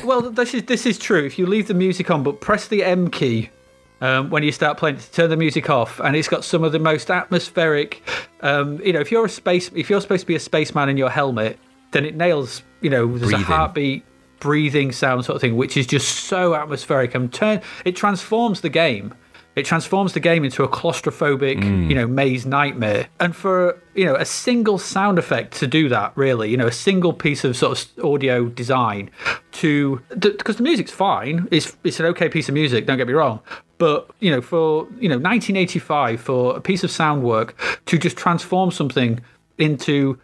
well, this is this is true. If you leave the music on, but press the M key um, when you start playing to turn the music off, and it's got some of the most atmospheric. Um, you know, if you're a space, if you're supposed to be a spaceman in your helmet, then it nails. You know, there's Breathing. a heartbeat, breathing sound sort of thing, which is just so atmospheric and turn. It transforms the game. It transforms the game into a claustrophobic, mm. you know, maze nightmare. And for you know a single sound effect to do that, really, you know, a single piece of sort of audio design to because the music's fine. It's it's an okay piece of music. Don't get me wrong. But you know, for you know, 1985, for a piece of sound work to just transform something into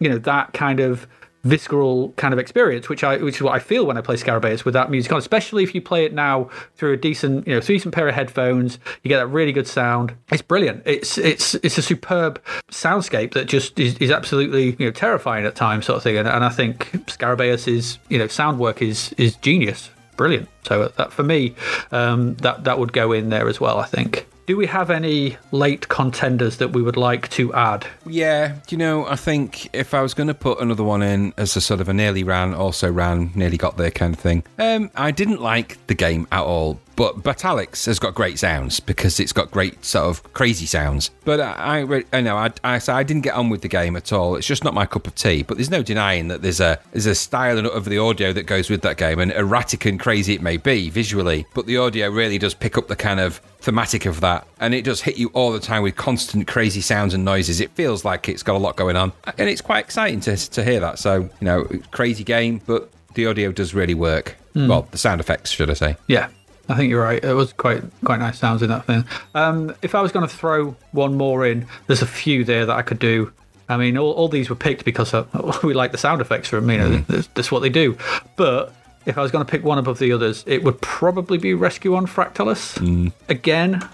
you know that kind of visceral kind of experience, which I which is what I feel when I play Scarabaeus with that music on, especially if you play it now through a decent you know a decent pair of headphones, you get that really good sound. It's brilliant. It's it's it's a superb soundscape that just is, is absolutely you know terrifying at times, sort of thing. And, and I think Scarabaeus is you know sound work is is genius, brilliant. So that for me, um, that that would go in there as well. I think. Do we have any late contenders that we would like to add? Yeah, you know, I think if I was going to put another one in as a sort of a nearly ran, also ran, nearly got there kind of thing, um, I didn't like the game at all. But Batalyx has got great sounds because it's got great sort of crazy sounds. But I, I, I know I, I, I didn't get on with the game at all. It's just not my cup of tea. But there's no denying that there's a there's a style of the audio that goes with that game, and erratic and crazy it may be visually, but the audio really does pick up the kind of thematic of that, and it does hit you all the time with constant crazy sounds and noises. It feels like it's got a lot going on, and it's quite exciting to to hear that. So you know, crazy game, but the audio does really work. Hmm. Well, the sound effects, should I say? Yeah, I think you're right. It was quite quite nice sounds in that thing. Um, if I was going to throw one more in, there's a few there that I could do. I mean, all, all these were picked because uh, we like the sound effects from you know that's, that's what they do. But if I was going to pick one above the others, it would probably be Rescue on Fractalus. Again,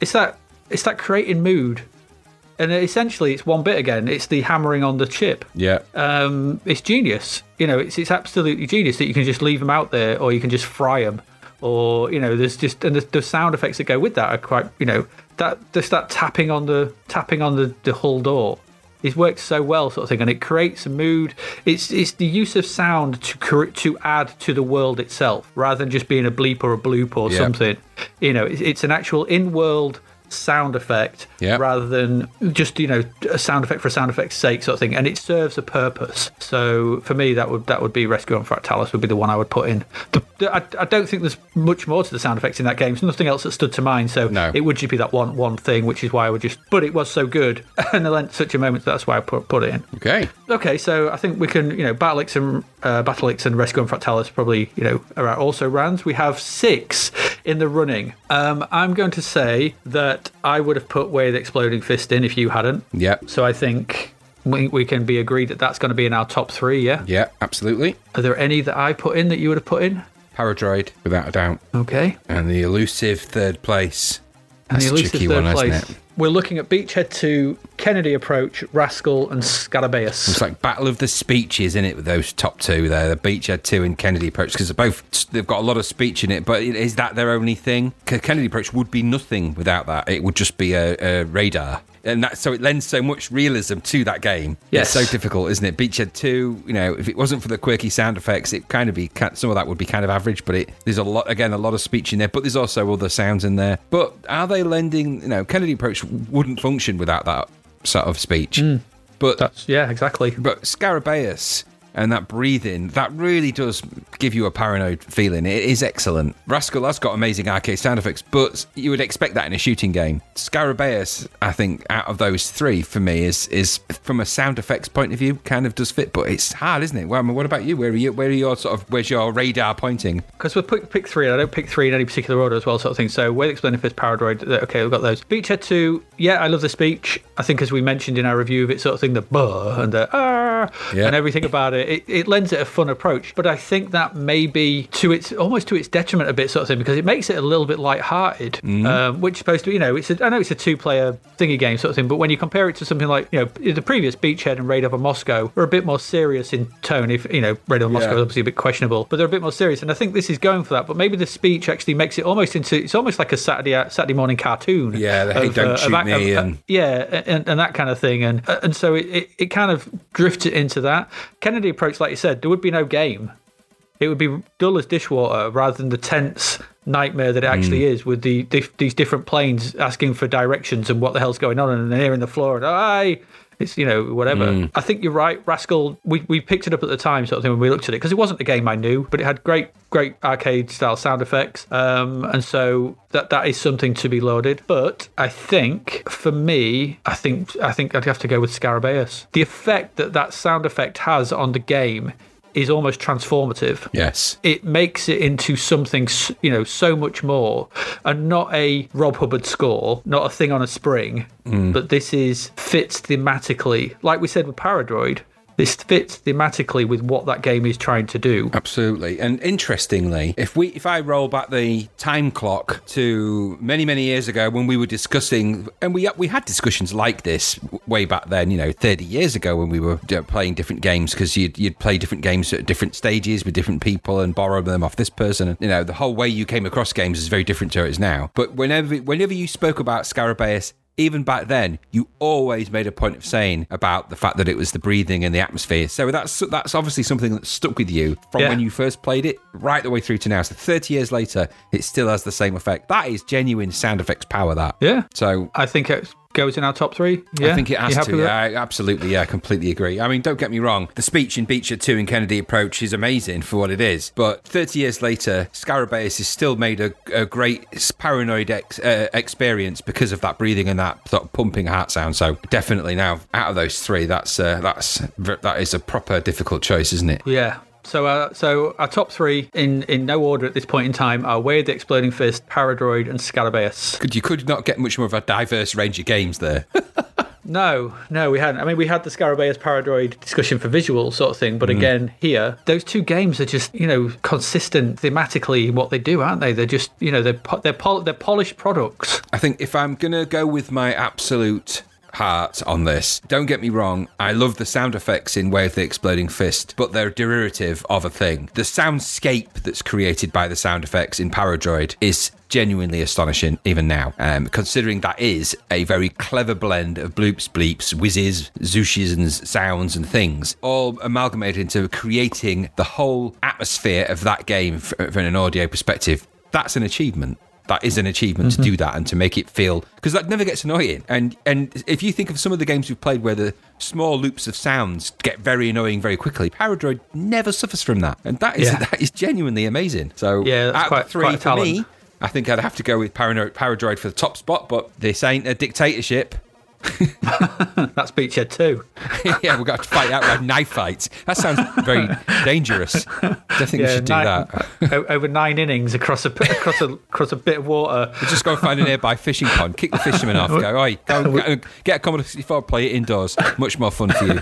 it's that it's that creating mood, and essentially it's one bit again. It's the hammering on the chip Yeah. um, it's genius. You know, it's it's absolutely genius that you can just leave them out there, or you can just fry them, or you know, there's just and the, the sound effects that go with that are quite, you know, that just that tapping on the tapping on the, the hull door. It works so well, sort of thing, and it creates a mood. It's it's the use of sound to to add to the world itself, rather than just being a bleep or a bloop or Yeah. something. You know, it's, it's an actual in-world sound effect Yeah. rather than just you know a sound effect for a sound effect's sake sort of thing and it serves a purpose so for me that would that would be rescue on fractalus would be the one i would put in the, the, I, I don't think there's much more to the sound effects in that game there's nothing else that stood to mind so No. it would just be that one one thing which is why i would just but it was so good and it lent such a moment that's why i put, put it in Okay. Okay, so I think we can, you know, Batalyx and uh, Batalyx and Rescue on Fractalus probably, you know, are also rounds. We have six in the running. Um, I'm going to say that I would have put Way the Exploding Fist in if you hadn't. Yeah. So I think we, we can be agreed that that's going to be in our top three. Yeah. Yeah. Absolutely. Are there any that I put in that you would have put in? Paradroid, without a doubt, Okay. and the elusive third place. And That's the a elusive tricky third one, place. We're looking at Beachhead 2, Kennedy Approach, Rascal, and Scarabaeus. It's like battle of the speeches in it with those top two there, the Beachhead two and Kennedy Approach, because they're both they've got a lot of speech in it. But is that their only thing? Kennedy Approach would be nothing without that. It would just be a, a radar, and that so it lends so much realism to that game. Yes. it's so difficult, isn't it? Beachhead two, you know, if it wasn't for the quirky sound effects, it kind of be some of that would be kind of average. But it there's a lot again, a lot of speech in there, but there's also other sounds in there. But are they lending? You know, Kennedy Approach wouldn't function without that sort of speech. Mm. But That's, yeah, exactly. but Scarabaeus and that breathing, that really does give you a paranoid feeling. It is excellent. Rascal has got amazing arcade sound effects, but you would expect that in a shooting game. Scarabaeus, I think, out of those three, for me, is is from a sound effects point of view, kind of does fit, but it's hard, isn't it? Well, I mean, what about you? Where are you? Where are your sort of? Where's your radar pointing? Because we pick, pick three, and I don't pick three in any particular order as well, sort of thing. So, Way to Explain If it's Paradroid, uh, okay, we've got those. Beachhead 2, yeah, I love the speech. I think, as we mentioned in our review of it, sort of thing, the buh and the ah Yeah. and everything about it. It. It lends it a fun approach, but I think that may be to its almost to its detriment a bit, sort of thing, because it makes it a little bit light-hearted, Mm-hmm. um, which is supposed to, you know, it's a, I know it's a two-player thingy game sort of thing, but when you compare it to something like, you know, the previous Beachhead and Raid over Moscow were a bit more serious in tone. If you know, Raid over Moscow is obviously a bit questionable, but they're a bit more serious, and I think this is going for that. But maybe the speech actually makes it almost into it's almost like a Saturday Saturday morning cartoon. Yeah, the, "Hey, don't shoot ac- me," uh, and- yeah, and, and that kind of thing, and and so it, it, it kind of drifts into that. Kennedy approach, like you said, there would be no game. It would be dull as dishwater rather than the tense nightmare that it actually Mm. is with the, the these different planes asking for directions and what the hell's going on and they're in the floor and I It's you know whatever. Mm. I think you're right, Rascal. We, we picked it up at the time, sort of thing, when we looked at it because it wasn't a game I knew, but it had great great arcade style sound effects, um, and so that that is something to be loaded. But I think for me, I think I think I'd have to go with Scarabaeus. The effect that that sound effect has on the game is almost transformative. Yes. it makes it into something you know so much more and not a rob hubbard score not a thing on a spring mm. but this is fits thematically. Like we said with paradroid this fits thematically with what that game is trying to do Absolutely. And interestingly, if we if I roll back the time clock to many many years ago when we were discussing and we we had discussions like this way back then, you know, 30 years ago when we were playing different games because you'd you'd play different games at different stages with different people and borrow them off this person and you know, the whole way you came across games is very different to it is now. But whenever whenever you spoke about Scarabaeus even back then, you always made a point of saying about the fact that it was the breathing and the atmosphere. So that's that's obviously something that stuck with you from Yeah. when you first played it right the way through to now. So 30 years later, it still has the same effect. That is genuine sound effects power. That yeah So i think it goes in our top three yeah I think it has to. Yeah. I, absolutely. Yeah, I completely agree. I mean, don't get me wrong. The speech in Beachhead 2 in Kennedy Approach is amazing for what it is. But 30 years later, Scarabaeus has still made a, a great paranoid ex, uh, experience because of that breathing and that sort of pumping heart sound. So definitely now, out of those three, that's uh, that's that is a proper difficult choice, isn't it? yeah so, uh, so our top three in, in no order at this point in time are Way the Exploding Fist, Paradroid, and Scarabaeus. Could you could not get much more of a diverse range of games there. No, no, we hadn't. I mean, we had the Scarabaeus Paradroid discussion for visual sort of thing, but again, here, those two games are just, you know, consistent thematically in what they do, aren't they? They're just, you know, they're po- they're, pol- they're polished products. I think if I'm going to go with my absolute heart on this, don't get me wrong, I love the sound effects in Way of the Exploding Fist, but they're derivative of a thing. The soundscape that's created by the sound effects in Paradroid is genuinely astonishing even now, um, considering that is a very clever blend of bloops, bleeps, whizzes, zooshes, and sounds and things, all amalgamated into creating the whole atmosphere of that game from an audio perspective. That's an achievement that is an achievement to mm-hmm. do that and to make it feel because that never gets annoying. And and if you think of some of the games we've played where the small loops of sounds get very annoying very quickly, Paradroid never suffers from that, and that is Yeah. that is genuinely amazing. So Yeah, that's quite- three quite for me. I think I'd have to go with Parano- Paradroid for the top spot, but this ain't a dictatorship. That's Beachhead too. yeah, we've got to fight out like knife fights. That sounds very dangerous. Don't think we should do nine- that. over nine innings across a across a across a bit of water. We Just go and find a nearby fishing pond, kick the fishermen off, go, go get a Commodore 64, play it indoors. Much more fun for you.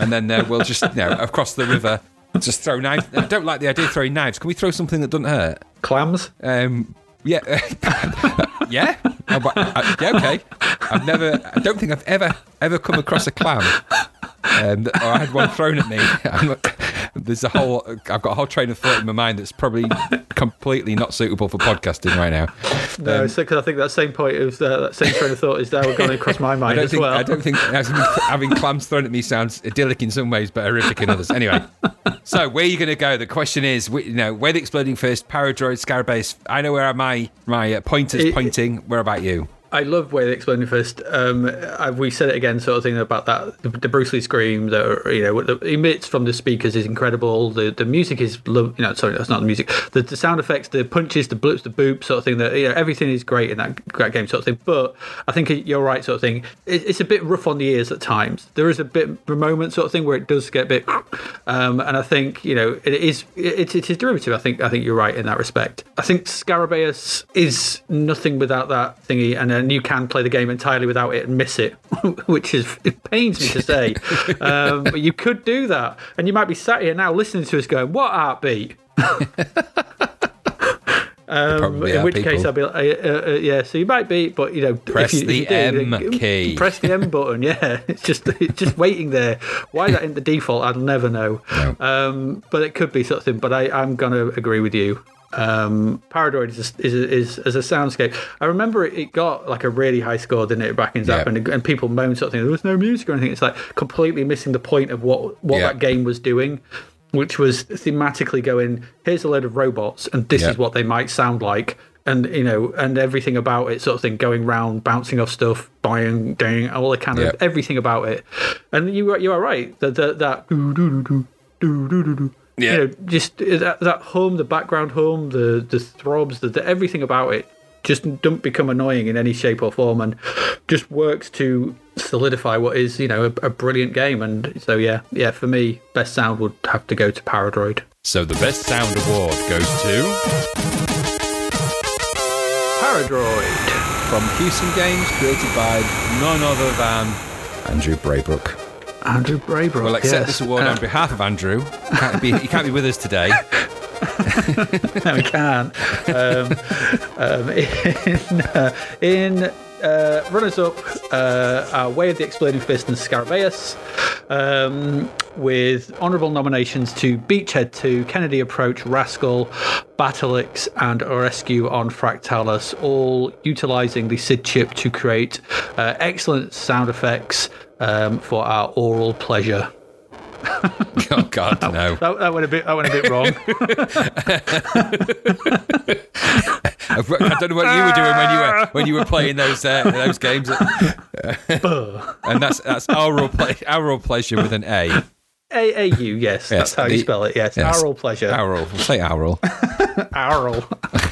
And then uh, we'll just, you know, across the river, just throw knives. I don't like the idea of throwing knives. Can we throw something that doesn't hurt? Clams. Um, yeah. yeah. Oh, uh, yeah, okay. I've never, I don't think I've ever, ever come across a clam. Um, or I had one thrown at me. I'm not- there's a whole, I've got a whole train of thought in my mind that's probably completely not suitable for podcasting right now. No, Um, so because I think that same point of uh, that same train of thought is now going across my mind as think well. I don't think having, having clams thrown at me sounds idyllic in some ways, but horrific in others. Anyway, so where are you going to go? The question is, you know, Way the Exploding Fist, Paradroid, Scarabaeus. I know where my my uh, pointers It- pointing. Where about you? I love where they explain it first. Um, we said it again, sort of thing about that. The, the Bruce Lee scream that you know what the, emits from the speakers is incredible. The the music is, you know, sorry, that's not the music. The, the sound effects, the punches, the blips, the boops, sort of thing. That you know, everything is great in that, that game, sort of thing. But I think you're right, sort of thing. It, it's a bit rough on the ears at times. There is a bit a moment, sort of thing, where it does get a bit. Um, and I think you know it is it, it is derivative. I think I think you're right in that respect. I think Scarabaeus is nothing without that thingy, and then and you can play the game entirely without it and miss it, which is it pains me to say, um, but you could do that, and you might be sat here now listening to us going, "What heartbeat." Um, in which case. I'll be like, uh, uh, uh, yeah. So you might be, but you know, Press if you, the do, M key. Press the M button. Yeah, it's just it's just waiting there. Why that in the default? I'll never know. Um, but it could be something. But I, I'm gonna agree with you um, Paradroid is, a, is, is, a soundscape. I remember it, it, got like a really high score, didn't it, back in Zzap? Yeah. And, and, people moaned sort of thing. There was no music or anything. It's like completely missing the point of what what yeah. that game was doing, which was thematically going. Here's a load of robots, and this yeah. is what they might sound like. And you know, and everything about it, sort of thing, going round, bouncing off stuff, buying, doing all the kind of everything about it. And you you are right. That that, that do, do, do, do, do, do, do yeah. You know, just uh, that, that hum, the background home, the the throbs, the, the everything about it just don't become annoying in any shape or form, and just works to solidify what is you know a, a brilliant game. And so yeah, yeah, for me, best sound would have to go to Paradroid. So the best sound award goes to. Paradroid. From Hewson Games, created by none other than Andrew Braybrook. Andrew Braybrook. We'll accept yes. this award on behalf of Andrew. He can't be, he can't be with us today. no, we can. Um, um, in uh, in uh, runners up uh, are Way of the Exploding Fist and Scarabaeus, um, with honourable nominations to Beachhead 2, Kennedy Approach, Rascal, Batalyx, and Rescue on Fractalus, all utilising the SID chip to create uh, excellent sound effects um, for our oral pleasure. Oh God, no! That, that went a bit. That went a bit wrong. I don't know what you were doing when you were when you were playing those uh, those games. and that's that's oral ple- oral pleasure with an A. A A U. Yes, that's how you spell it. Yes, yes. oral pleasure. Oral. We'll say oral. Oral.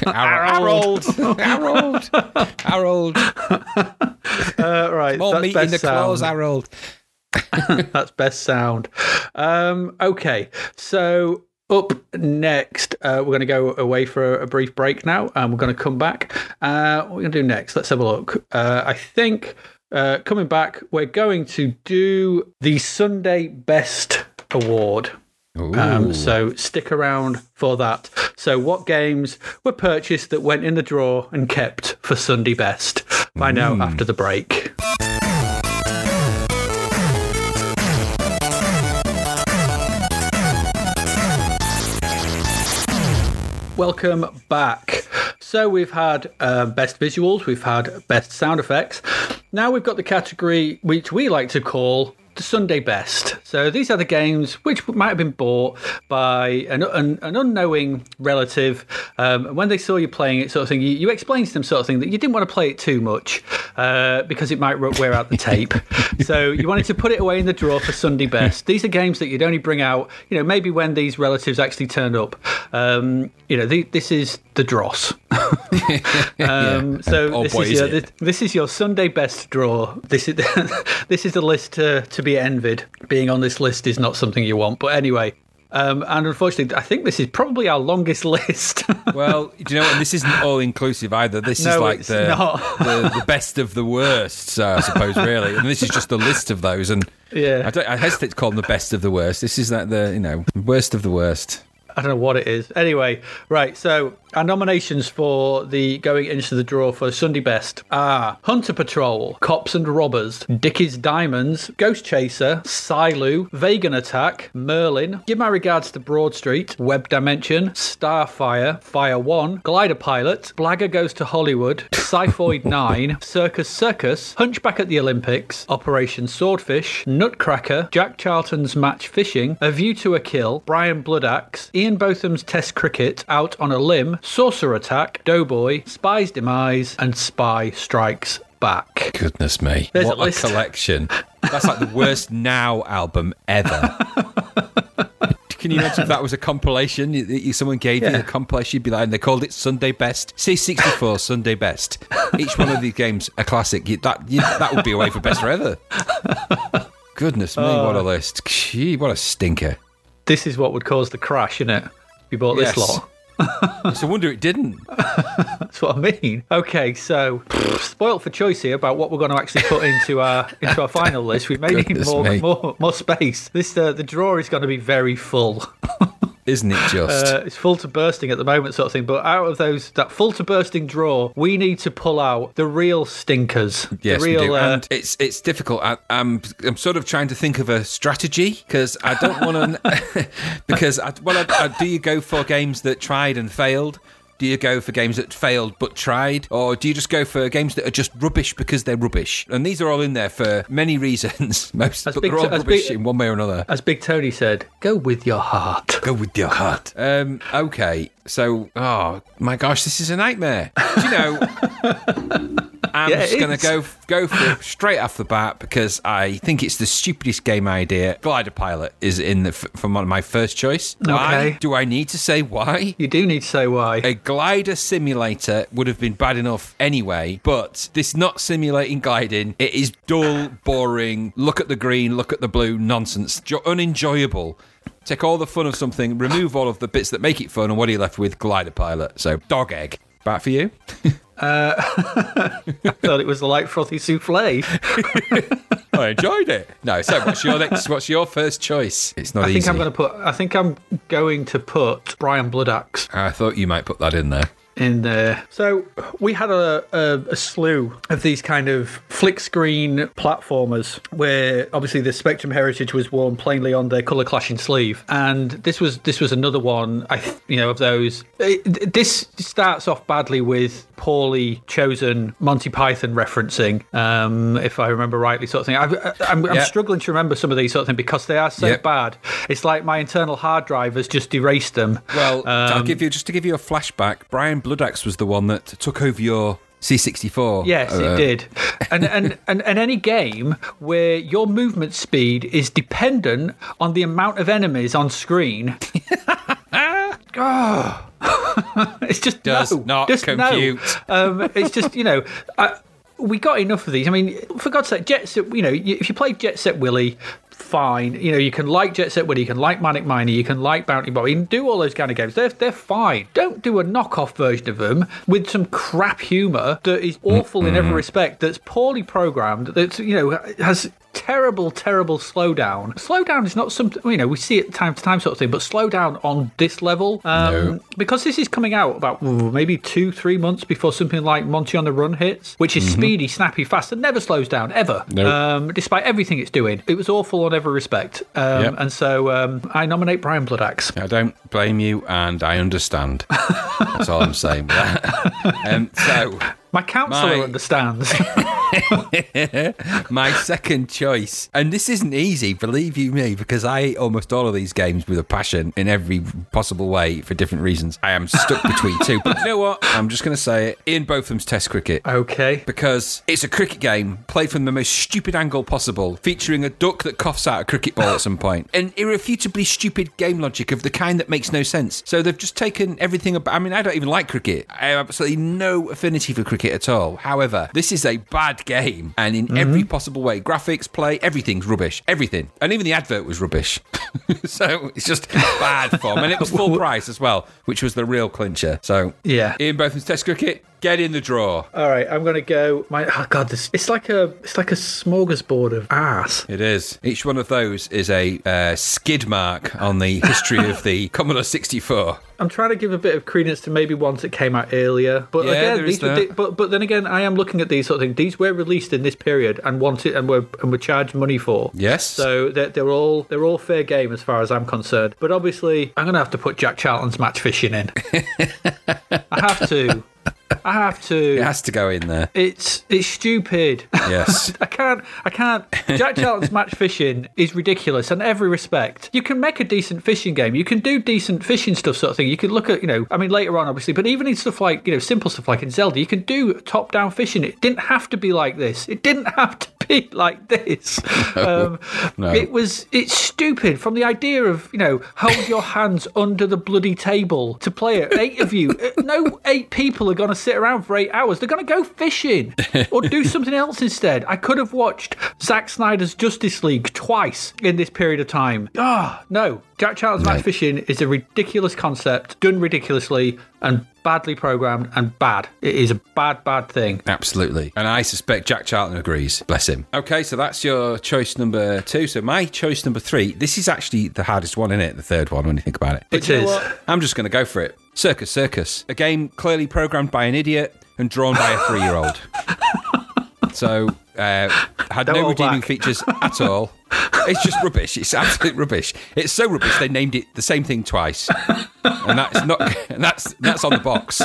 Harold. Harold. Harold. Uh, right. More meat in the claws. Harold. That's best sound. Um, okay, so up next, uh, we're going to go away for a brief break now, and we're going to come back. Uh, what are we going to do next? Let's have a look. Uh, I think uh, coming back, we're going to do the Sunday Best Award. Um, so stick around for that. So, what games were purchased that went in the drawer and kept for Sunday Best? Find out after the break. Welcome back. So we've had uh, best visuals, we've had best sound effects. Now we've got the category which we like to call the Sunday best. So these are the games which might have been bought by an, an, an unknowing relative. Um, when they saw you playing it, sort of thing, you, you explained to them sort of thing that you didn't want to play it too much uh, because it might wear out the tape. so you wanted to put it away in the drawer for Sunday best. These are games that you'd only bring out, you know, maybe when these relatives actually turned up. Um, you know, the, this is the dross. um, so Oh, this boy, is your, this, this is your Sunday best draw. This is this is the list to, to be envied. Being on this list is not something you want. But anyway, um, and unfortunately, I think this is probably our longest list. Well, do you know what? This isn't all inclusive either. This No, is like the, the the best of the worst, so I suppose, really. And this is just a list of those. And Yeah. I, don't, I hesitate to call them the best of the worst. This is like the you know worst of the worst. I don't know what it is. Anyway, right. So our nominations for the going into the draw for Sunday Best are Hunter Patrol, Cops and Robbers, Dickie's Diamonds, Ghost Chaser, Silu, Vegan Attack, Merlin. Give my regards to Broad Street, Web Dimension, Starfire, Fire One, Glider Pilot, Blagger Goes to Hollywood, Cyphoid 9, Circus Circus, Hunchback at the Olympics, Operation Swordfish, Nutcracker, Jack Charlton's Match Fishing, A View to a Kill, Brian Bloodaxe, Ian Botham's Test Cricket, Out on a Limb, Sorcerer Attack, Doughboy, Spy's Demise, and Spy Strikes Back. Goodness me, There's what a a, collection! That's like the worst now album ever. Can you imagine if that was a compilation? Someone gave you a compilation, you'd be like, and they called it Sunday Best. C64 Sunday Best. Each one of these games a classic. That that would be away for best forever. Goodness me, what a uh. list! Gee, what a stinker! This is what would cause the crash, innit? If you bought this Yes. lot. It's a wonder it didn't. That's what I mean. Okay, so spoilt for choice here about what we're going to actually put into our into our final list. We may need more, me. more more space. This uh, the drawer is going to be very full. Isn't it just? Uh, it's full to bursting at the moment, sort of thing. But out of those that full to bursting draw, we need to pull out the real stinkers. Yes, the real, we do. Uh, and it's it's difficult. I, I'm I'm sort of trying to think of a strategy because I don't want to. because I, well, I, I, do you go for games that tried and failed? Do you go for games that failed but tried, or do you just go for games that are just rubbish because they're rubbish? And these are all in there for many reasons. Most, As but big they're all rubbish big- in one way or another. as Big Tony said, go with your heart. Go with your heart. Um, okay, so oh my gosh, this is a nightmare. Do you know? I'm Yeah, just gonna go go for it straight off the bat because I think it's the stupidest game idea. Glider Pilot is in the f- from one of my first choice. Why Okay. do I need to say why? You do need to say why. A glider simulator would have been bad enough anyway, but this not simulating gliding. It is dull, boring. Look at the green, look at the blue, nonsense, jo- unenjoyable. Take all the fun of something, remove all of the bits that make it fun, and what are you left with? Glider pilot. So dog egg. Back for you. Uh, I thought it was the light frothy souffle. I enjoyed it. No, so what's your next? What's your first choice? It's not easy. I think easy. I'm going to put. I think I'm going to put Brian Bloodaxe I thought you might put that in there. In there. So we had a, a, a slew of these kind of flick screen platformers where obviously the Spectrum heritage was worn plainly on their color clashing sleeve, and this was this was another one. I you know of those. It, this starts off badly with poorly chosen Monty Python referencing, um, if I remember rightly, sort of thing. I'm, I'm Yeah. struggling to remember some of these sort of things because they are so Yep. bad. It's like my internal hard drive has just erased them. Well, I'll Um, give you just to give you a flashback. Brian Bloodaxe was the one that took over your C64. Yes, uh, it did. And, and and and any game where your movement speed is dependent on the amount of enemies on screen. oh. it's just Does no, not just compute. No. Um, it's just you know. I, we got enough of these. I mean, for God's sake, Jet Set. You know, if you play Jet Set Willy, fine. You know, you can like Jet Set Willy, you can like Manic Miner, you can like Bounty Bob, you can do all those kind of games. They're they're fine. Don't do a knockoff version of them with some crap humor that is awful in every mm-hmm. respect. That's poorly programmed. That's you know has terrible, terrible slowdown. Slowdown is not something you know we see it time to time sort of thing, but slowdown on this level um, No. because this is coming out about ooh, maybe two, three months before something like Monty on the Run hits, which is speedy, snappy, fast, and never slows down ever. Nope. Um, despite everything it's doing, it was awful on every respect. Um, Yep. And so um, I nominate Brian Bloodaxe. I don't blame you, and I understand. That's all I'm saying. um, so, My counsellor My- understands. my second choice, and this isn't easy, believe you me, because I hate almost all of these games with a passion in every possible way for different reasons. I am stuck between two. But you know what? I'm just going to say it. Ian Botham's Test Cricket. okay. because it's a cricket game played from the most stupid angle possible, featuring a duck that coughs out a cricket ball at some point. An irrefutably stupid game logic of the kind that makes no sense. So they've just taken everything about. I mean, I don't even like cricket. I have absolutely no affinity for cricket at all. However, this is a bad game, and in every mm-hmm. possible way, graphics, play, everything's rubbish. Everything, and even the advert was rubbish. so it's just bad form, and it was full price as well, which was the real clincher. So Yeah. Ian Botham's Test Cricket. Get in the drawer. All right, I'm gonna go. My oh god, this it's like a it's like a smorgasbord of ass. It is. Each one of those is a uh, skid mark on the history of the Commodore 64. I'm trying to give a bit of credence to maybe ones that came out earlier, but Yeah, again, these were but but then again, I am looking at these sort of things. These were released in this period and wanted and were and were charged money for. Yes. So they're, they're all they're all fair game as far as I'm concerned. But obviously, I'm gonna have to put Jack Charlton's match fishing in. I have to. I have to. it has to go in there. It's it's stupid. Yes. I can't. I can't. Jack Charlton's match fishing is ridiculous in every respect. You can make a decent fishing game. You can do decent fishing stuff, sort of thing. You can look at, you know, I mean, later on, obviously, but even in stuff like, you know, simple stuff like in Zelda, you can do top-down fishing. It didn't have to be like this. It didn't have to be like this. um, no. It was. It's stupid. From the idea of, you know, hold your hands under the bloody table to play it. Eight of you. Uh, No eight people are going to sit around for eight hours. They're going to go fishing or do something else instead. I could have watched Zack Snyder's Justice League twice in this period of time. Ah, no, Jack Charlton's Max Right. Fishing is a ridiculous concept, done ridiculously, and badly programmed and bad. It is a bad, bad thing. Absolutely. And I suspect Jack Charlton agrees. Bless him. Okay, so that's your choice number two. So my choice number three, this is actually the hardest one, isn't it? The third one when you think about it. But It you know is. what? I'm just going to go for it. Circus Circus. A game clearly programmed by an idiot and drawn by a three year old. So uh, had Don't no redeeming back. features at all. It's just rubbish. It's absolute rubbish. It's so rubbish they named it the same thing twice, and that's not. And that's that's on the box.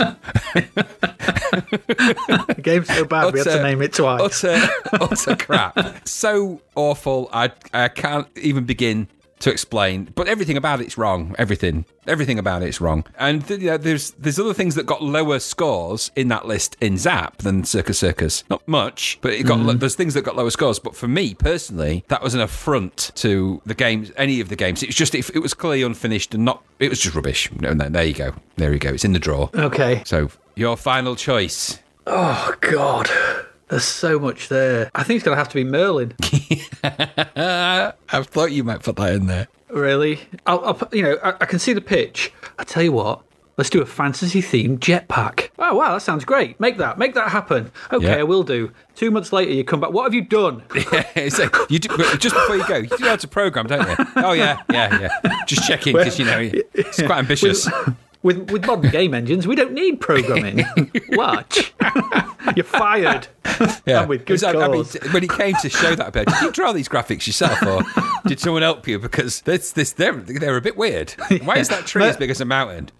The game's so bad, we had to name it twice. Utter, utter crap. So awful. I I can't even begin to explain. But everything about it's wrong. Everything, everything about it's wrong. And th- you know, there's there's other things that got lower scores in that list in Zzap than Circus Circus. Not much, but it got lo- mm. there's things that got lower scores. But for me personally, that was an affront to the games, any of the games. It was just it, it was clearly unfinished and not. It was just rubbish. No, no, there you go. There you go. It's in the drawer. Okay. So your final choice. Oh, God. There's so much there. I think it's going to have to be Merlin. I thought you might put that in there. Really? I'll, I'll put, you know, I, I can see the pitch. I tell you what, let's do a fantasy themed jetpack. Oh, wow, that sounds great. Make that, make that happen. Okay, Yeah. I will do. Two months later, you come back. What have you done? it's like, you do, just before you go, you do know how to program, don't you? Oh yeah, yeah, yeah. Just checking because you know it's quite ambitious. With with modern game engines, we don't need programming. Watch, you're fired. Yeah. And with It good like- I mean, when he came to show that bit, did you draw these graphics yourself, or did someone help you? Because this, this, they're they're a bit weird. Why is that tree as big as a mountain?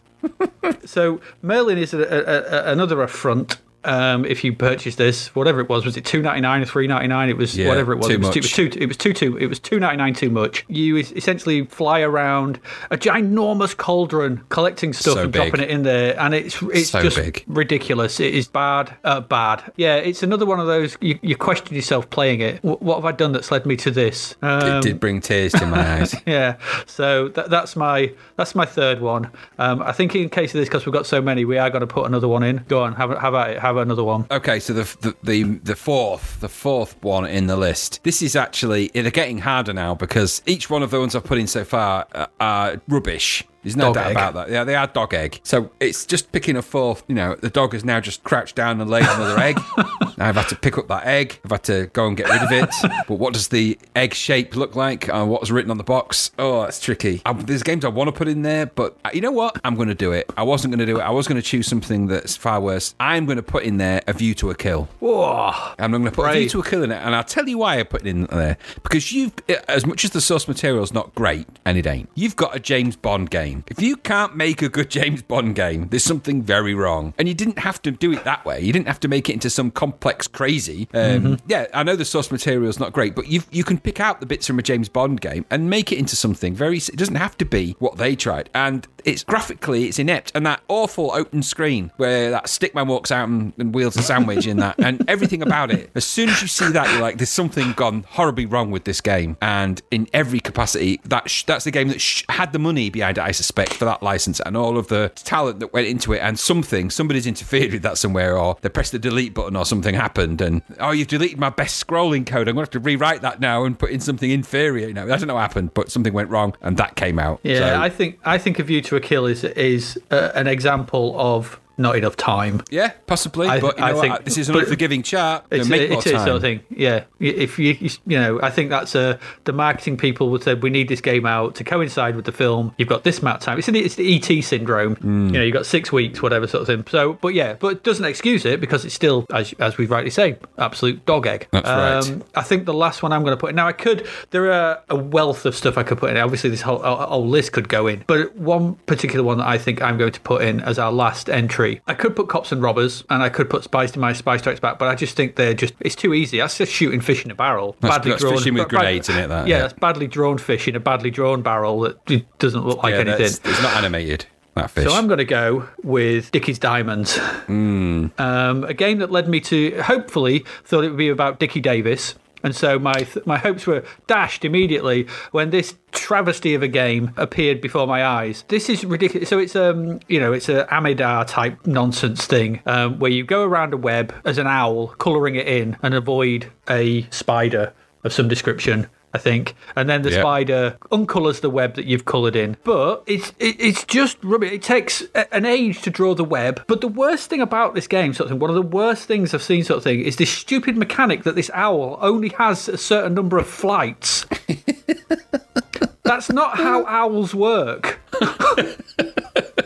So Merlin is a, a, a, another affront. Um, if you purchase this, whatever it was, was it two ninety nine or three ninety nine? It was Yeah, whatever it was. too it was. Two, it was two. It was two two. It was two ninety nine too much. You essentially fly around a ginormous cauldron, collecting stuff So and big. dropping it in there, and it's it's So just big. ridiculous. It is bad, uh, bad. Yeah, it's another one of those. You, you question yourself playing it. What, what have I done that's led me to this? Um, It did bring tears to my eyes. yeah, so that, that's my that's my third one. Um, I think in case of this, because we've got so many, we are going to put another one in. Go on, have have at it. Have another one. Okay, so the, the the the fourth the fourth one in the list. This is actually they're getting harder now because each one of the ones I've put in so far uh, are rubbish. There's no Dog doubt egg. about that. Yeah, they are dog egg. So it's just picking a fourth. You know, the dog has now just crouched down and laid another egg. Now I've had to pick up that egg. I've had to go and get rid of it. but what does the egg shape look like? Uh, what's written on the box? Oh, that's tricky. I, there's games I want to put in there, but uh, you know what? I'm going to do it. I wasn't going to do it. I was going to choose something that's far worse. I'm going to put in there a view to a kill. Whoa. And I'm going to put a view to a kill in it, and I'll tell you why I put it in there. Because you've, as much as the source material's not great, and it ain't, you've got a James Bond game. If you can't make a good James Bond game, there's something very wrong. And you didn't have to do it that way. You didn't have to make it into some complex crazy. Um, Yeah, I know the source material is not great, but you you can pick out the bits from a James Bond game and make it into something very. It doesn't have to be what they tried, and it's graphically it's inept. And that awful open screen where that stickman walks out and, and wheels a sandwich in that, and everything about it. As soon as you see that, you're like, there's something gone horribly wrong with this game. And in every capacity, that sh- that's the game that sh- had the money behind it, I suspect, for that license and all of the talent that went into it. And something, somebody's interfered with that somewhere, or they pressed the delete button, or something happened, and oh, you've deleted my best scrolling code. I'm going to have to rewrite that now and put in something inferior. You know, I don't know what happened, but something went wrong, and that came out. Yeah, So- I think I think a view to a kill is is uh, an example of not enough time. yeah, possibly. I- but you I know think- this is an unforgiving chart. It's, make it more is sort time. of thing. Yeah, if you you know, I think that's uh, the marketing people would say we need this game out to coincide with the film. You've got this amount of time. It's the, it's the ET syndrome. Hmm. You know, you've got six weeks, whatever sort of thing. So, but yeah, but it doesn't excuse it because it's still, as as we rightly say, absolute dog egg. Um, That's right. I think the last one I'm going to put in now. I could. There are a wealth of stuff I could put in. Obviously, this whole whole whole list could go in, but one particular one that I think I'm going to put in as our last entry. I could put cops and robbers, and I could put spies to my spy strikes back, but I just think they're just it's too easy. That's just shooting fish in a barrel. That's- that's fishing with grenades in it, that, yeah, yeah. that's badly drawn fish in a badly drawn barrel that doesn't look like yeah, anything. it's not animated. That fish. So I'm going to go with Dickie's Diamonds, Hmm. um, a game that led me to hopefully thought it would be about Dickie Davies, and so my th- my hopes were dashed immediately when this travesty of a game appeared before my eyes. This is ridiculous. So it's um you know it's a Amidar type nonsense thing um, where you go around a web as an owl, colouring it in and avoid a spider of some description. I think, and then the Yeah. spider uncolours the web that you've coloured in. But it's it, it's just rubbish. It takes a- an age to draw the web. But the worst thing about this game, sort of thing, one of the worst things I've seen, sort of thing, is this stupid mechanic that this owl only has a certain number of flights. That's not how owls work.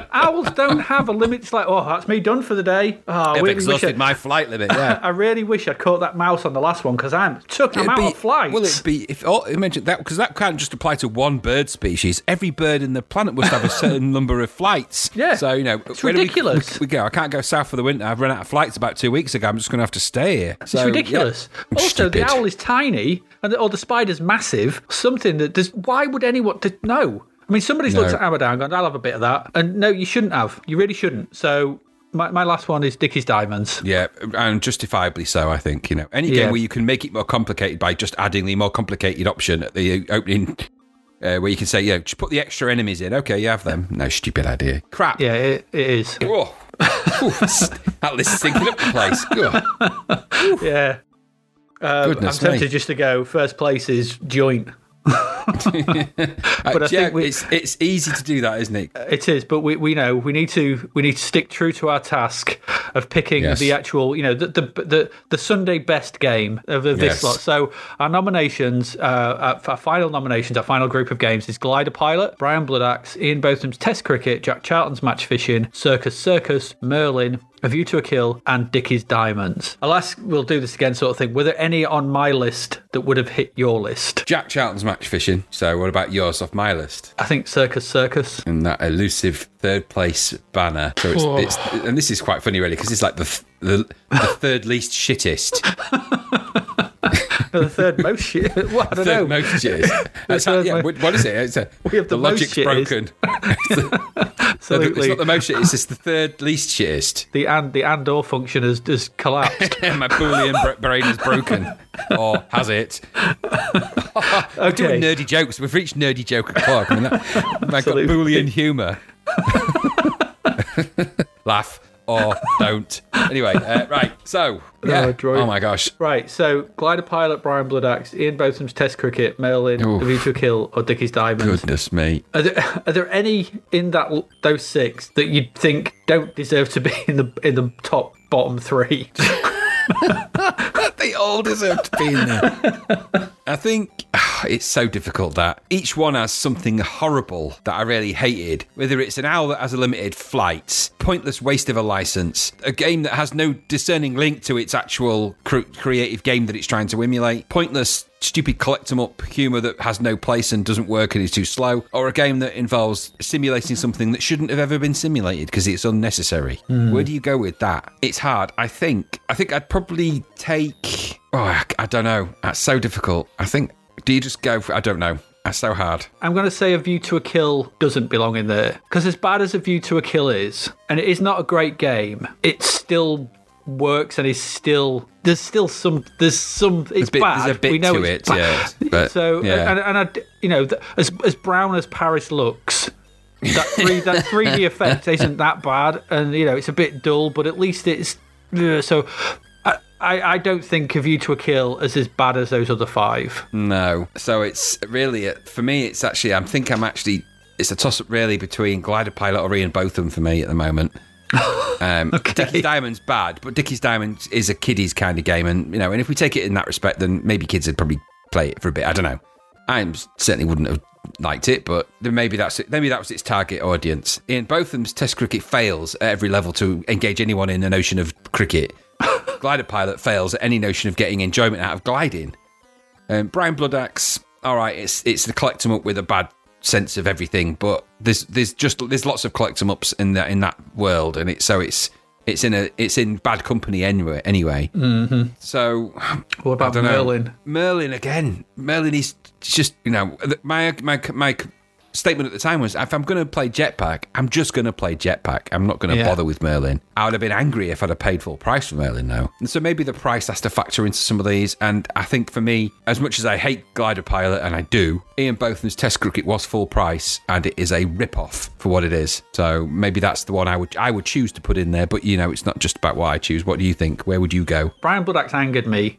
Owls don't have a limit. It's like, oh, that's me done for the day. Oh, I I've exhausted I, my flight limit. Yeah. I really wish I'd caught that mouse on the last one because I'm took. I'm It'd out be- of flights. Well, it'd be if oh, imagine that because that can't just apply to one bird species. Every bird in the planet must have a certain number of flights. Yeah. So you know, It's ridiculous. We, we go. I can't go south for the winter. I've run out of flights about two weeks ago. I'm just going to have to stay here. It's ridiculous. yeah. Also, the owl is tiny, and the, or the spider's massive. Something that does. Why would anyone? To, no. I mean, somebody's looked at and gone, "I'll have a bit of that," and no, you shouldn't have. You really shouldn't. So, my, my last one is Dickie's Diamonds. Yeah, and justifiably so. I think you know any Yeah. game where you can make it more complicated by just adding the more complicated option at the opening. Uh, where you can say, yeah, just put the extra enemies in. Okay, you have them. No, stupid idea. Crap. Yeah, it, it is. Oh. That list is sinking up the place. Yeah. Um, Goodness I'm tempted me. just to go. First place is joint. but I think we- it's it's easy to do that, isn't it? It is, but we, we know we need to we need to stick true to our task of picking Yes. the actual you know the the the, the Sunday best game of, of this Yes. lot. So our nominations, uh, our, our final nominations, our final group of games is Glider Pilot, Brian Bloodaxe, Ian Botham's Test Cricket, Jack Charlton's Match Fishing, Circus Circus, Merlin. A View to a Kill and Dickie's Diamonds. I'll ask, we'll do this again, sort of thing. Were there any on my list that would have hit your list? Jack Charlton's match fishing. So what about yours off my list? I think Circus Circus. And that elusive third place banner. So it's, it's and this is quite funny really because it's like the, th- the the third least shittest. the third most shit. Well, I don't know. most how, yeah, mo- what is it? It's a, We have the most logic's broken. So the- it's not the most shittest, it's just the third least shittest. the and the and or function has, has collapsed. My Boolean brain is broken. Or has it? We're doing Okay. nerdy jokes. We've reached nerdy joke o'clock. I mean, that, I've got Absolutely. Boolean humour. Laugh or don't. Anyway, uh, right. So, yeah. Oh, Oh, my gosh. right, so Glider Pilot, Brian Bloodaxe, Ian Botham's Test Cricket, Merlin, Oof. To Kill, or Dickie's Diamonds. Goodness me. Are there, are there any in that those six that you think don't deserve to be in the in the top bottom three? They all deserve to be in there. I think ah, it's so difficult that each one has something horrible that I really hated. Whether it's an owl that has a limited flight, pointless waste of a license, a game that has no discerning link to its actual cr- creative game that it's trying to emulate, pointless stupid collect 'em up humor that has no place and doesn't work and is too slow, or a game that involves simulating something that shouldn't have ever been simulated because it's unnecessary. Hmm. Where do you go with that? It's hard. I think. I think I'd probably take. Oh, I, I don't know. That's so difficult. I think. Do you just go for? I don't know. That's so hard. I'm going to say A View to a Kill doesn't belong in there because as bad as A View to a Kill is, and it is not a great game, it still works and is still there's still some there's some it's bit- bad. there's a bit we know to it's it, bad. yeah, but, so yeah. and, and I, you know as as brown as Paris looks. That three that 3D effect isn't that bad, and you know it's a bit dull, but at least it's so. I, I I don't think A View to a Kill as as bad as those other five. No. So it's really uh, for me. It's actually. I think I'm actually. It's a toss up really between Glider Pilot or Ian Botham for me at the moment. Um, Dickie's Diamond's bad, but Dickie's Diamonds is a kiddies kind of game, and you know, and if we take it in that respect, then maybe kids would probably play it for a bit. I don't know. I certainly wouldn't have liked it, but maybe that's it. Maybe that was its target audience. Ian Botham's Test cricket fails at every level to engage anyone in the notion of cricket. Glider Pilot fails at any notion of getting enjoyment out of gliding. Um, Brian Bloodaxe, all right, it's it's the collect 'em up with a bad sense of everything, but there's there's just there's lots of collect 'em ups in that in that world, and it's so it's it's in a it's in bad company anyway. Anyway, mm-hmm. so What about. Merlin? Merlin again. Merlin is just you know my my my statement at the time was if I'm going to play Jetpac, I'm just going to play Jetpac. I'm not going to Yeah. bother with Merlin. I would have been angry if I'd have paid full price for Merlin now. And so maybe the price has to factor into some of these. And I think for me, as much as I hate Glider Pilot, and I do, Ian Botham's Test Cricket was full price, and it is a rip-off for what it is. So maybe that's the one I would I would choose to put in there. But you know, it's not just about what I choose. What do you think? Where would you go? Brian Bloodaxe angered me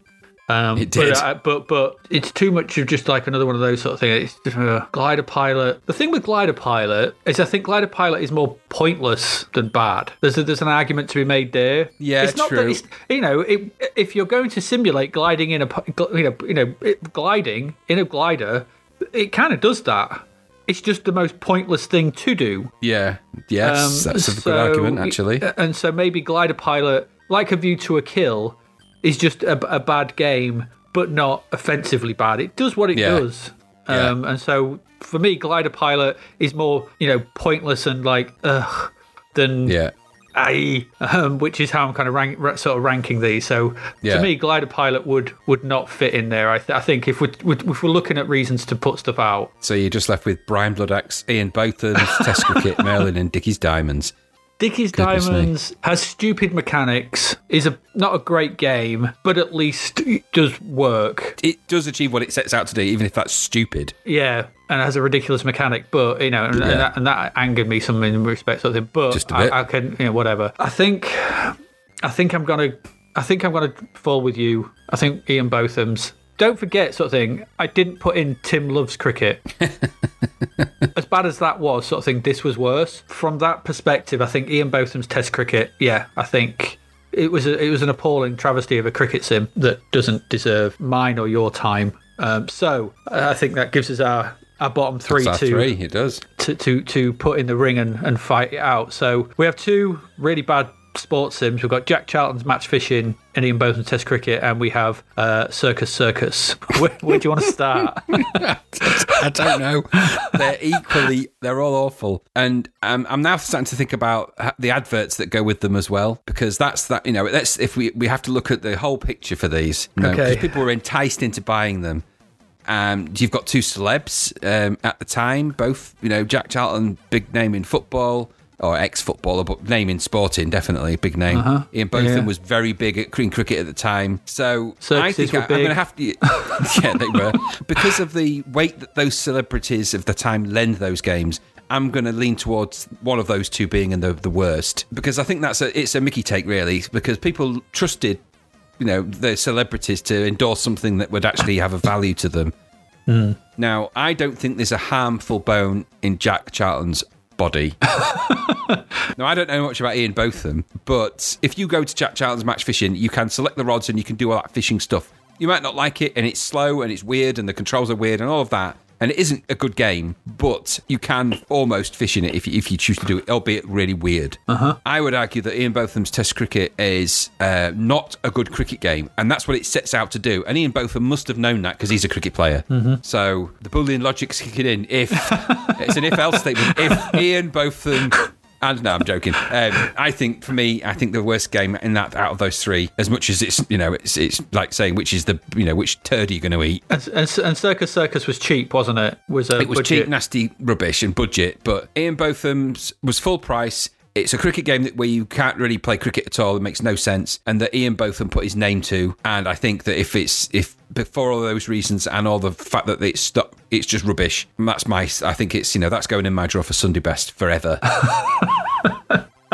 Um, It did. But, uh, but but it's too much of just like another one of those sort of things. It's uh, glider pilot. The thing with glider pilot is I think glider pilot is more pointless than bad. There's a, there's an argument to be made there. Yeah, it's not that true. it's you know it, if you're going to simulate gliding in a you know you know it, gliding in a glider, it kind of does that. It's just the most pointless thing to do. Yeah. Yes, Um, that's a good so- argument, actually. And so maybe Glider Pilot, like A View to a Kill, is just a, a bad game, but not offensively bad. It does what it Yeah. does. Um, And so for me, Glider Pilot is more, you know, pointless and like, ugh, than Yeah. I, um, which is how I'm kind of rank, sort of ranking these. So Yeah. to me, Glider Pilot would would not fit in there. I, th- I think if we're, if we're looking at reasons to put stuff out, So you're just left with Brian Bloodaxe, Ian Botham's Test Cricket, Merlin, and Dickie's Diamonds. Dickies Goodness me. Diamonds has stupid mechanics, is a not a great game, but at least it does work. It does achieve what it sets out to do, even if that's stupid. Yeah, and it has a ridiculous mechanic, but you know, and, and, that, and that angered me some in respect of it. But Just a bit. I, I can, you know, whatever. I think, I think I'm gonna, I think I'm gonna fall with you. I think Ian Botham's. Don't forget, sort of thing. I didn't put in Tim Love's cricket. as bad as that was, sort of thing. This was worse. From that perspective, I think Ian Botham's Test cricket. Yeah, I think it was a, it was an appalling travesty of a cricket sim that doesn't deserve mine or your time. Um, so I think that gives us our our bottom three That's to, three, it does. to to to put in the ring and, and fight it out. So we have two really bad sports sims. We've got Jack Charlton's match fishing and Ian Botham's Test cricket, and we have uh, Circus Circus. Where, where do you want to start? I don't know. They're equally, they're all awful. And um, I'm now starting to think about the adverts that go with them as well, because that's that, you know, that's if we, we have to look at the whole picture for these. You know, Okay. Because people were enticed into buying them. Um, you've got two celebs um, at the time, both, you know, Jack Charlton, big name in football. Or ex-footballer, but name in sporting, definitely a big name. Ian Botham Uh-huh. Yeah. was very big at green cricket at the time, so I think I, am going to have to. yeah, they were because of the weight that those celebrities of the time lend those games. I'm going to lean towards one of those two being in the the worst because I think that's a it's a Mickey take really because people trusted you know the celebrities to endorse something that would actually have a value to them. Now I don't think there's a harmful bone in Jack Charlton's body. Now, I don't know much about Ian Botham, but if you go to Jack Charlton's match fishing, you can select the rods and you can do all that fishing stuff. You might not like it, and it's slow and it's weird, and the controls are weird, and all of that. And it isn't a good game, but you can almost fish in it if you, if you choose to do it, albeit really weird. Uh-huh. I would argue that Ian Botham's Test Cricket is uh, not a good cricket game, and that's what it sets out to do. And Ian Botham must have known that because he's a cricket player. So the Boolean logic's kicking in. If it's an if-else statement, if Ian Botham and no, I'm joking. Um, I think for me, I think the worst game in that out of those three, as much as it's you know, it's it's like saying which is the you know which turd are you going to eat. And, and, and Circus Circus was cheap, wasn't it? Was a It was budget. cheap, nasty rubbish and budget, but Ian Botham's was full price. It's a cricket game that where you can't really play cricket at all. It makes no sense, and that Ian Botham put his name to. And I think that if it's if for all those reasons and all the fact that it's stop, it's just rubbish. That's my. I think it's you know that's going in my drawer for Sunday best forever.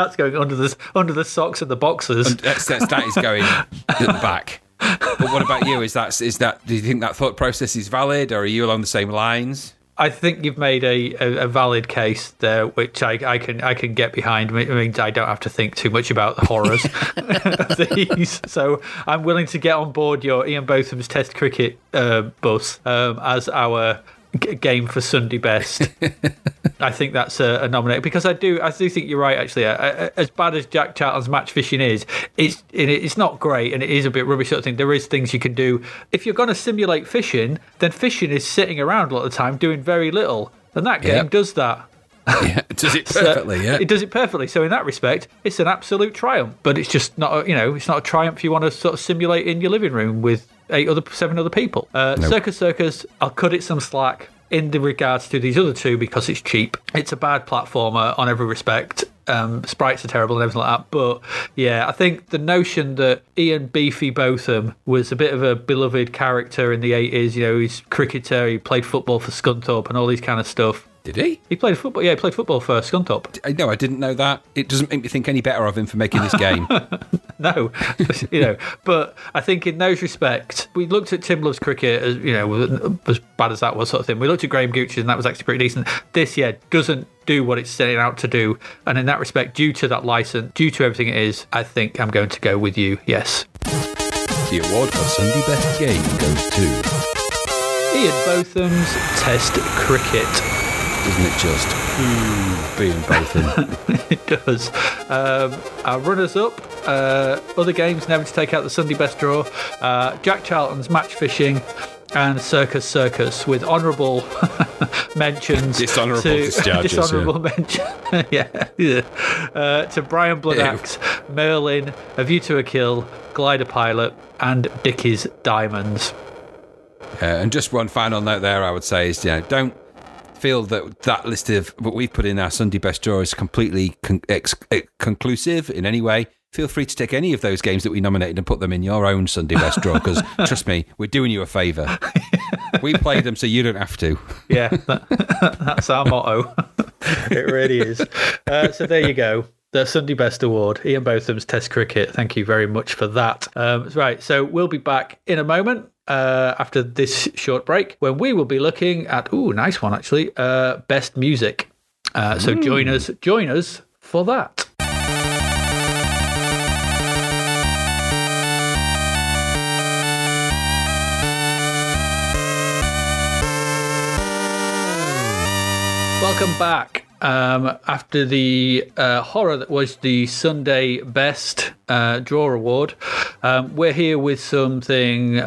That's going under the under the socks and the boxers. that's, that's, that is going at the back. But what about you? Is that is that? Do you think that thought process is valid, or are you along the same lines? I think you've made a, a, a valid case there, which I, I can I can get behind. It means I don't have to think too much about the horrors of these. So I'm willing to get on board your Ian Botham's Test cricket uh, bus um, as our g- game for Sunday best. I think that's a, a nominate because I do I do think you're right. Actually, I, I, as bad as Jack Charlton's match fishing is, it's it's not great and it is a bit rubbish sort of thing. There is things you can do if you're going to simulate fishing. Then fishing is sitting around a lot of the time doing very little, and that game Yep. does that. Yeah, does it perfectly? Yeah. It does it perfectly. So in that respect, it's an absolute triumph. But it's just not, a, you know, it's not a triumph you want to sort of simulate in your living room with eight other, seven other people. Uh, Circus Circus, I'll cut it some slack in the regards to these other two because it's cheap. It's a bad platformer on every respect. Um, sprites are terrible and everything like that. But yeah, I think the notion that Ian Beefy Botham was a bit of a beloved character in the 80s, you know, he's cricketer, he played football for Scunthorpe and all these kind of stuff. Did he? He played football. Yeah, he played football for Scunthorpe. I- No, I didn't know that. It doesn't make me think any better of him for making this game. No, you know, but I think in those respects, we looked at Tim Love's cricket as you know, as bad as that was, sort of thing. We looked at Graham Gooch's and that was actually pretty decent. This, yeah, doesn't do what it's setting out to do, and in that respect, due to that license, due to everything it is, I think I'm going to go with you. Yes, The award for Sunday Best Game goes to Ian Botham's Test Cricket. Doesn't it just? Ooh, being both in. It does. Um, our runners up, uh, other games never to take out the Sunday best draw. Uh, Jack Charlton's Match Fishing and Circus Circus with honourable mentions. Dishonourable to, discharges, yeah. dishonourable mention. yeah. yeah. Uh, to Brian Bloodaxe, Merlin, A View to a Kill, Glider Pilot, and Dickie's Diamonds. Uh, and just one final note there, I would say is, you know, don't feel that that list of what we've put in our Sunday best draw is completely con- ex- ex- conclusive in any way. Feel free to take any of those games that we nominated and put them in your own Sunday best draw because trust me, we're doing you a favour. we played them so you don't have to. Yeah, that, that's our motto. it really is. Uh, so there you go. The Sunday Best Award, Ian Botham's Test Cricket. Thank you very much for that. Um, right, so we'll be back in a moment uh, after this short break when we will be looking at, ooh, nice one actually, uh, Best Music. Uh, so join us, join us for that. Welcome back. Um, after the uh, horror that was the Sunday Best uh, Draw Award, um, we're here with something,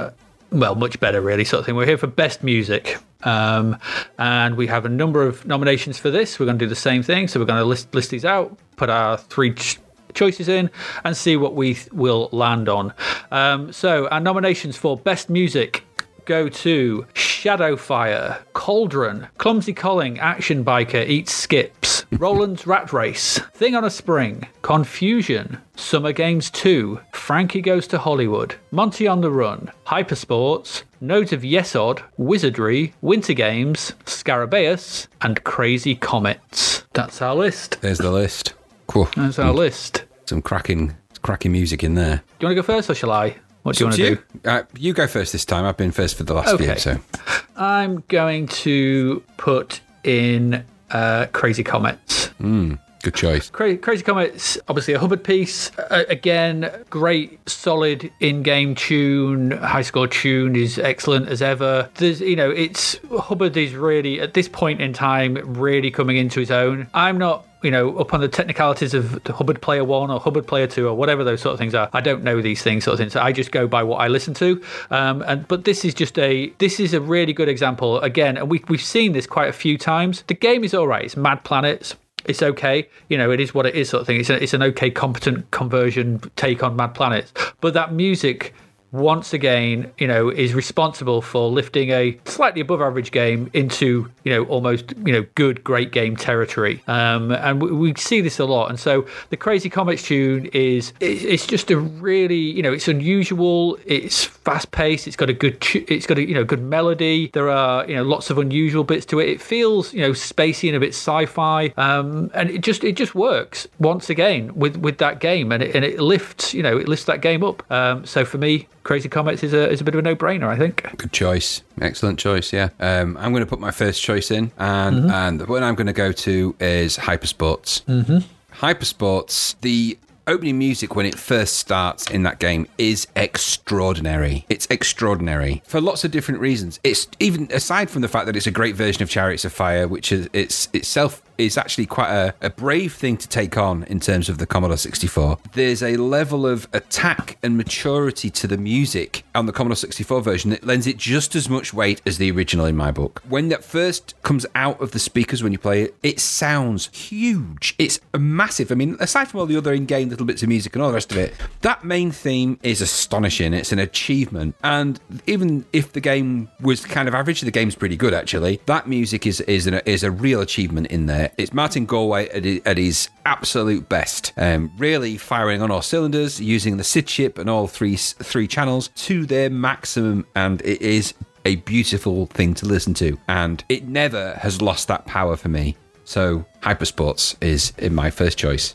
well, much better, really, sort of thing. We're here for Best Music. Um, and we have a number of nominations for this. We're going to do the same thing. So we're going to list, list these out, put our three ch- choices in, and see what we th- will land on. Um, so our nominations for Best Music go to Shadowfire, Cauldron, Clumsy Colin, Action Biker, Eats Skips, Roland's Rat Race, Thing on a Spring, Confusion, Summer Games 2, Frankie Goes to Hollywood, Monty on the Run, Hypersports, Nodes of Yesod, Wizardry, Winter Games, Scarabaeus, and Crazy Comets. That's our list. There's the list. Cool. That's our list. Some cracking, cracking music in there. Do you want to go first or shall I? What do you want to you, do? Uh, you go first this time. I've been first for the last few, Okay. so I'm going to put in uh, Crazy Comets. good choice. Cra- Crazy Comets, obviously a Hubbard piece. Uh, again, great, solid in-game tune. High score tune is excellent as ever. There's, you know, it's Hubbard is really at this point in time really coming into his own. I'm not. You know, up on the technicalities of Hubbard Player One or Hubbard Player Two or whatever those sort of things are, I don't know these things sort of things. So I just go by what I listen to. Um, and but this is just a this is a really good example. Again, and we we've seen this quite a few times. The game is all right. It's Mad Planets it's okay. You know, it is what it is, sort of thing. It's, a, it's an okay, competent conversion take on Mad Planets. But that music, once again, you know, is responsible for lifting a slightly above average game into, you know, almost, you know, good, great game territory. Um, and we, we see this a lot. And so the Crazy Comets tune is, it's, just a really, you know, it's unusual. It's fast paced. It's got a good, it's got a, you know, good melody. There are, you know, lots of unusual bits to it. It feels, you know, spacey and a bit sci-fi. Um, and it just, it just works once again with, with that game. And it, and it lifts, you know, it lifts that game up. Um, so for me, Crazy Comets is a, is a bit of a no-brainer, I think. Good choice. Excellent choice. Yeah. Um, I'm going to put my first choice in, and Mm-hmm. and the one I'm going to go to is Hypersports. Mm-hmm. Hypersports. The opening music when it first starts in that game is extraordinary. It's extraordinary for lots of different reasons. It's even aside from the fact that it's a great version of Chariots of Fire, which is it's itself is actually quite a, a brave thing to take on in terms of the Commodore 64. There's a level of attack and maturity to the music on the Commodore 64 version that lends it just as much weight as the original in my book. When that first comes out of the speakers when you play it, it sounds huge. It's massive. I mean, aside from all the other in-game little bits of music and all the rest of it, that main theme is astonishing. It's an achievement. And even if the game was kind of average, the game's pretty good actually. That music is is an, is a real achievement in there. It's Martin Galway at, at his absolute best. Um, really firing on all cylinders, using the SID chip and all three three channels to their maximum, and it is a beautiful thing to listen to, and it never has lost that power for me. So Hypersports is in my first choice.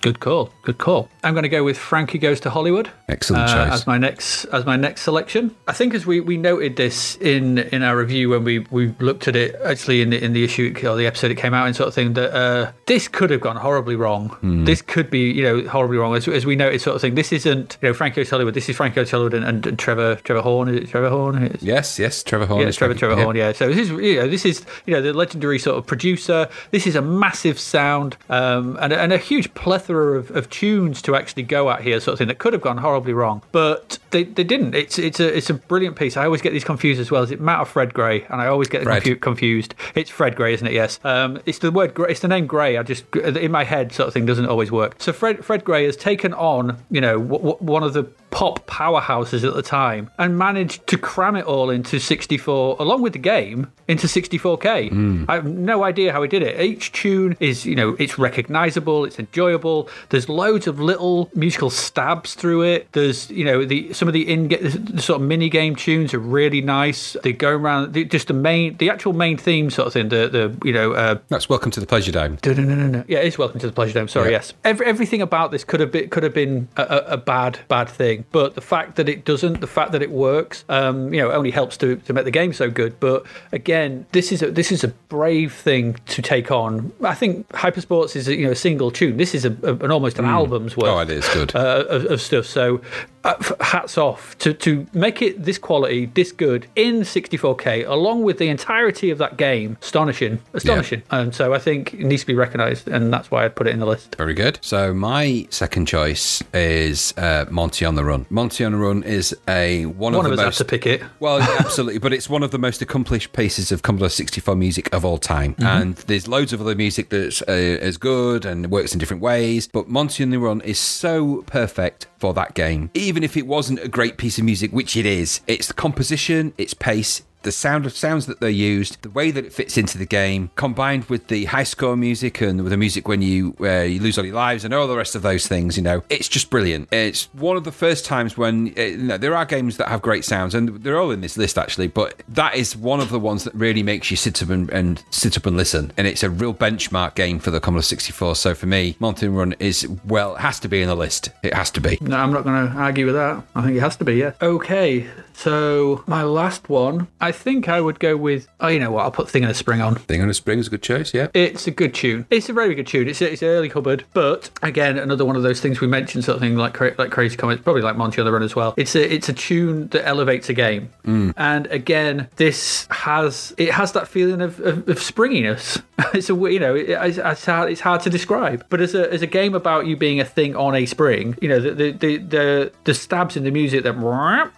Good call. Good call. I'm going to go with Frankie Goes to Hollywood. Excellent uh, choice. as my next as my next selection. I think as we, we noted this in in our review when we, we looked at it actually in the in the issue or the episode it came out in sort of thing that uh, this could have gone horribly wrong. Hmm. This could be you know horribly wrong as, as we noted sort of thing. This isn't you know Frankie Goes to Hollywood. This is Frankie Goes to Hollywood and, and, and Trevor Trevor Horn. Is it Trevor Horn? It's- yes, yes, Trevor Horn. yeah, is Trevor Frankie- Trevor yeah. Horn. Yeah. So this is you know this is you know the legendary sort of producer. This is a massive sound um, and, and a huge plethora of, of tunes to actually go at here, sort of thing that could have gone horribly wrong, but they, they didn't. It's it's a it's a brilliant piece. I always get these confused as well. Is it Matt or Fred Gray? And I always get Fred. confu- confused. It's Fred Gray, isn't it? Yes. Um, it's the word it's the name Gray. I just in my head sort of thing doesn't always work. So Fred Fred Gray has taken on you know w- w- one of the pop powerhouses at the time and managed to cram it all into 64 along with the game into 64k i have no idea how he did it each tune is you know it's recognizable it's enjoyable there's loads of little musical stabs through it there's you know the some of the in the sort of mini game tunes are really nice they go around the, just the main the actual main theme sort of thing the the you know uh That's Welcome to the Pleasure Dome. no, no, no, no. Yeah, it's Welcome to the Pleasure Dome. Sorry, Yeah. yes. Every, everything about this could have been could have been a, a, a bad bad thing, but the fact that it doesn't, the fact that it works, um, you know, only helps to, to make the game so good. But again, this is a this is a brave thing to take on. I think Hypersports is a, you know a single tune. This is a, a- an almost an album's worth Oh, it is good. uh, of, of stuff. So, uh, hats off to to make it this quality, this good in 64k, along with the entirety of that game. Astonishing, astonishing. And so I think it needs to be recognised, and that's why I put it in the list. Very good. So my second choice is uh, Monty on the Run. Monty on the Run is a one, One of of the us most has to pick it. Well, absolutely, but it's one of the most accomplished pieces of Commodore 64 music of all time. Mm-hmm. And there's loads of other music that's uh, as good and works in different ways. But Monty on the Run is so perfect for that game. Even if it wasn't a great piece of music, which it is, it's the composition, its pace, the sound of sounds that they used, the way that it fits into the game, combined with the high score music and with the music when you uh, you lose all your lives and all the rest of those things, you know, it's just brilliant. It's one of the first times when uh, you know, there are games that have great sounds, and they're all in this list actually, but that is one of the ones that really makes you sit up and, and sit up and listen, and it's a real benchmark game for the Commodore 64. So for me, Mountain Run is well, it has to be in the list. It has to be. No, I'm not going to argue with that. I think it has to be, yeah. Okay, so my last one, I think I would go with. Oh, you know what? I'll put Thing on a Spring on. Thing on a Spring is a good choice, yeah. It's a good tune. It's a very good tune. It's it's early Hubbard, but again, another one of those things we mentioned, sort of thing like like Crazy Comets, probably like Monty on the Run as well. It's a it's a tune that elevates a game, mm. and again, this has it has that feeling of, of, of springiness. it's a you know it, it's, it's hard it's hard to describe, but as a as a game about you being a thing on a spring, you know the the the the, the stabs in the music that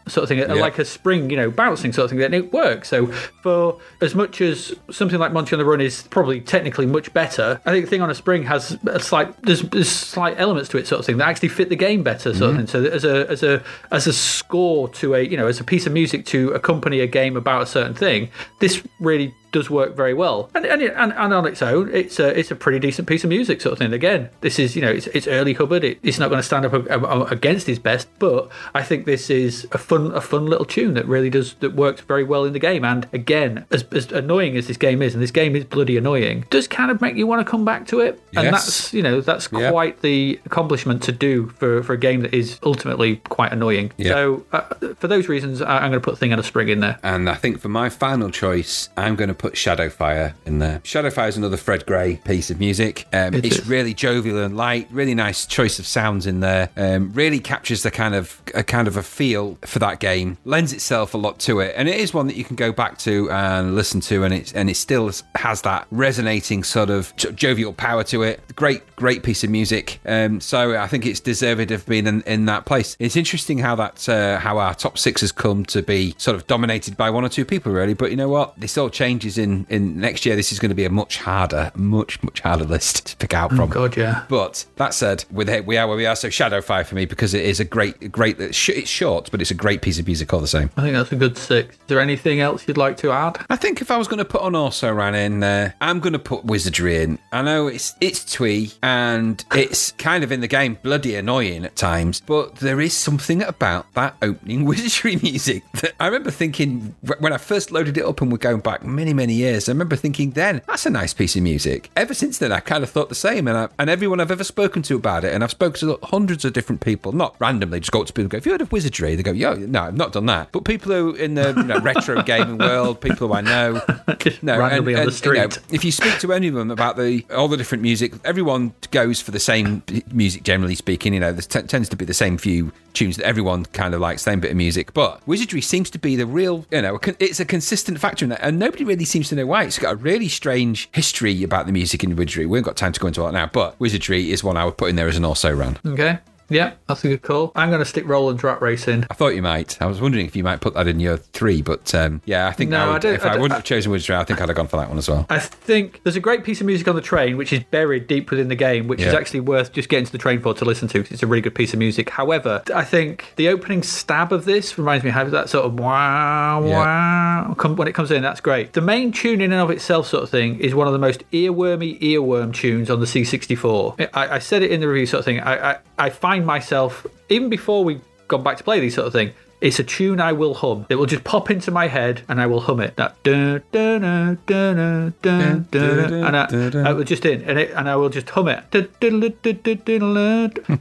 sort of thing are Yeah. like a spring, you know, bouncing sort of thing, then it works. So for as much as something like Monty on the Run is probably technically much better, I think the Thing on a Spring has a slight there's, there's slight elements to it sort of thing that actually fit the game better sort of mm-hmm. thing. So as a as a as a score to a you know as a piece of music to accompany a game about a certain thing, this really does work very well. And and, and, and on its own, it's a it's a pretty decent piece of music sort of thing. Again, this is you know it's, it's early Hubbard. It, it's not going to stand up against his best, but I think this is a fun a fun little tune that really does that works very well in the game. And again, as, as annoying as this game is, and this game is bloody annoying, does kind of make you want to come back to it. And Yes. that's you know that's Yeah. quite the accomplishment to do for for a game that is ultimately quite annoying. Yeah. So uh, for those reasons, I, I'm going to put Thing on a Spring in there. And I think for my final choice, I'm going to put Shadowfire in there. Shadowfire is another Fred Gray piece of music. Um, It it's really jovial and light. Really nice choice of sounds in there. Um, really captures the kind of a kind of a feel for that game. Lends itself a lot to it, and it is one that you can go back to and listen to, and it and it still has that resonating sort of jo- jovial power to it. Great, great piece of music. Um, so I think it's deserved of being in, in that place. It's interesting how that uh, how our top six has come to be sort of dominated by one or two people, really. But you know what? This all changes is in in next year. This is going to be a much harder, much much harder list to pick out oh, from. Oh God, yeah. But that said, with it, we are where we are. So Shadowfire for me because it is a great, great. It's short, but it's a great piece of music all the same. I think that's a good six. Is there anything else you'd like to add? I think if I was going to put an also ran in there, I'm going to put Wizardry in. I know it's it's twee and it's kind of in the game bloody annoying at times, but there is something about that opening Wizardry music that I remember thinking when I first loaded it up and we're going back many many years. I remember thinking then that's a nice piece of music. Ever since then, I kind of thought the same, and I, and everyone I've ever spoken to about it, and I've spoken to hundreds of different people, not randomly, just go up to people and go, "Have you heard of Wizardry?" They go, "Yo, no, I've not done that." But people who in the you know, retro gaming world, people who I know, no, randomly on the street. you know, if you speak to any of them about the all the different music, everyone goes for the same music. Generally speaking, you know, there t- tends to be the same few tunes that everyone kind of likes, same bit of music. But Wizardry seems to be the real, you know, it's a consistent factor in that, and nobody really seems to know why. It's got a really strange history about the music in Wizardry. We haven't got time to go into that now, but Wizardry is one I would put in there as an also ran. Okay. Yeah, that's a good call. I'm going to stick Roland's Race in. I thought you might. I was wondering if you might put that in your three, but um, yeah, I think No, I I would, don't- if I I, wouldn't have chosen Wizardry, I think I'd have gone for that one as well. I think there's a great piece of music on the train which is buried deep within the game, which is actually worth just getting to the train for to listen to because it's a really good piece of music. However, I think the opening stab of this reminds me of that sort of wow, Yeah. wow. Come, when it comes in, that's great. The main tune in and of itself, sort of thing, is one of the most earwormy earworm tunes on the C64. I, I said it in the review, sort of thing. I, I, I find myself, even before we've gone back to play these sort of thing. It's a tune I will hum. It will just pop into my head and I will hum it. That dun dun dun dun dun dun dun, and I, I will just in and it and I will just hum it.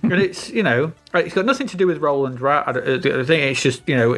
And it's you know it's got nothing to do with Roland Rat. I, don't- I think it's just you know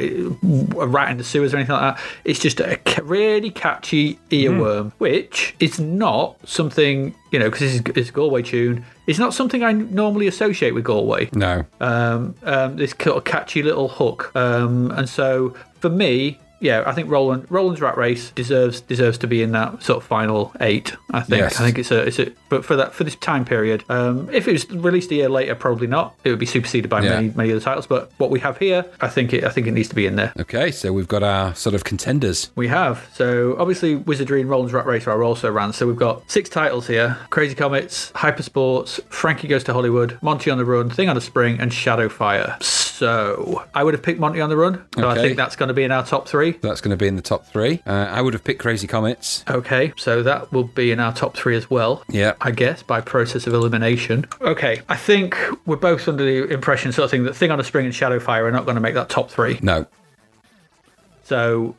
a rat in the sewers or anything like that. It's just a really catchy earworm, which is not something you know because this is it's a Galway tune. It's not something I normally associate with Galway No. um, um, this catchy little hook. Um, and so for me, yeah, I think Roland Roland's Rat Race deserves deserves to be in that sort of final eight. I think. Yes. I think it's a it's a but for that for this time period, um, if it was released a year later, probably not. It would be superseded by Yeah. many many other titles. But what we have here, I think it I think it needs to be in there. Okay, so we've got our sort of contenders. We have. So obviously Wizardry and Roland's Rat Race are also ran. So we've got six titles here. Crazy Comets, Hypersports, Frankie Goes to Hollywood, Monty on the Run, Thing on the Spring, and Shadowfire. So I would have picked Monty on the Run. So I think that's going to be in our top three. That's going to be in the top three. Uh, I would have picked Crazy Comets. Okay, so that will be in our top three as well. Yeah. I guess by process of elimination. Okay, I think we're both under the impression, sort of thing, that Thing on a Spring and Shadowfire are not going to make that top three. No. So,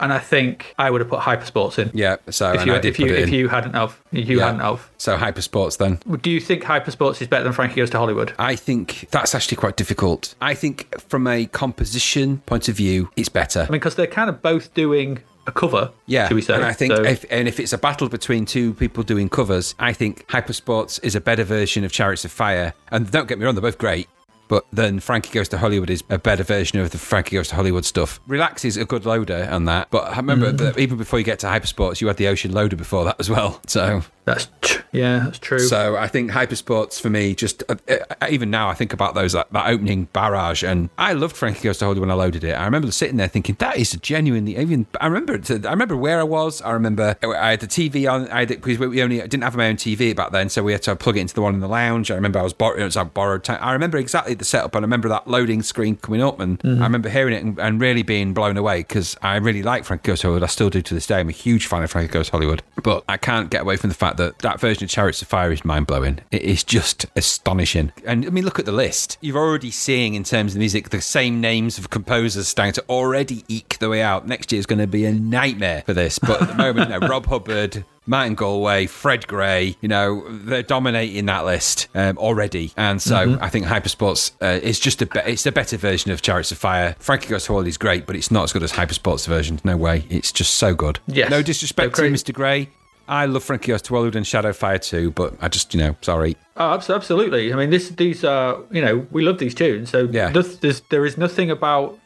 and I think I would have put Hypersports in. Yeah. So if you I if you if you hadn't have if you Yeah. hadn't have So Hypersports then. do you think hypersports is better than frankie goes to hollywood I think that's actually quite difficult. I think from a composition point of view, it's better. i mean because they're kind of both doing a cover Yeah, should we say and I think So- if and if it's a battle between two people doing covers, I think Hypersports is a better version of Chariots of Fire. And don't get me wrong, they're both great. But then Frankie Goes to Hollywood is a better version of the Frankie Goes to Hollywood stuff. Relax is a good loader on that. But I remember Mm. that even before you get to Hypersports, you had the Ocean Loader before that as well. So that's tr- yeah that's true So I think Hypersports for me, just uh, uh, even now, I think about those that, that opening barrage, and I loved Frankie Goes to Hollywood when I loaded it. I remember sitting there thinking that is a genuinely even. I remember it, I remember where I was. I remember I had the TV on. I had it, because we only didn't have my own TV back then, so we had to plug it into the one in the lounge. I remember I was borrowed. It was like borrowed time. I remember exactly the setup, and I remember that loading screen coming up, and I remember hearing it and, and really being blown away because I really like Frankie Goes to Hollywood. I still do to this day. I'm a huge fan of Frankie Goes to Hollywood, but I can't get away from the fact that that version of Chariots of Fire is mind blowing. It is just astonishing. And I mean, look at the list. You're already seeing in terms of the music the same names of composers starting to already eke the way out. Next year is going to be a nightmare for this. But at the moment, you know, Rob Hubbard. Martin Galway, Fred Gray, you know, they're dominating that list um, already. And so I think Hypersports uh, is just a be- it's a better version of Chariots of Fire. Frankie Goes to Hollywood is great, but it's not as good as Hypersports version. No way. It's just so good. Yes. No disrespect to Mr. Gray. I love Frankie Hollywood and Shadowfire too, but I just, you know, sorry. oh, absolutely i mean this these are you know we love these tunes so Yeah. there's, there is nothing about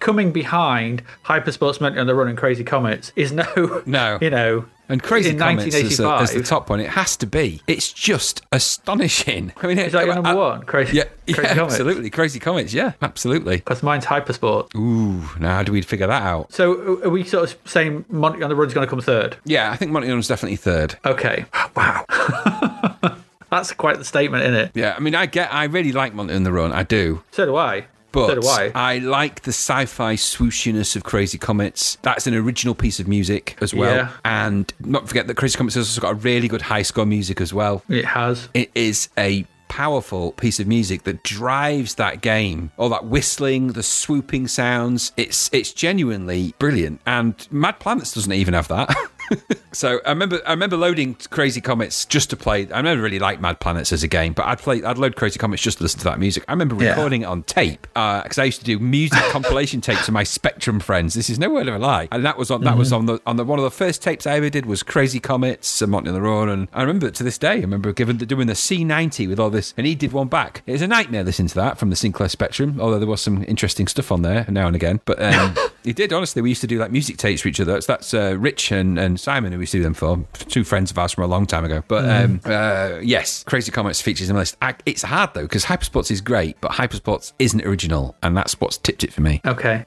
coming behind hypersports Monty on the run and crazy comets is no No. you know And Crazy in Comets as, the- 1985. the top one, it has to be. It's just astonishing. I mean, Is that your number I- one? Crazy, Yeah, Crazy yeah, Comets? absolutely. Crazy Comets. yeah, absolutely. Because mine's Hypersport. Ooh, now how do we figure that out? So are we sort of saying Monty on the Run's going to come third? Yeah, I think Monty Python's definitely third. Okay. Wow. That's quite the statement, isn't it? Yeah, I mean, I get, I really like Monty on the Run, I do. So do I. But so I. I like the sci-fi swooshiness of Crazy Comets. That's an original piece of music as well. Yeah. And not forget that Crazy Comets has also got a really good high score music as well. It has. It is a powerful piece of music that drives that game. All that whistling, the swooping sounds. It's it's genuinely brilliant. And Mad Planets doesn't even have that. so I remember I remember loading Crazy Comets just to play. I never really liked Mad Planets as a game, but I'd play I'd load Crazy Comets just to listen to that music. I remember Yeah. recording it on tape because I used to do music compilation tapes with my Spectrum friends. This is no word of a lie, and that was on that was on the on the one of the first tapes I ever did was Crazy Comets and Monty on the Run, and I remember it to this day. I remember giving doing the C90 with all this, and he did one back. It was a nightmare listening to that from the Sinclair Spectrum, although there was some interesting stuff on there now and again. But um, he did honestly. We used to do like music tapes for each other. That's, that's uh, Rich and, and Simon who we do them for. Two friends of ours from a long time ago. But um, uh, yes, Crazy Comets features in the list. I, it's hard though because Hypersports is great, but Hypersports isn't original, and that's what's tipped it for me. Okay.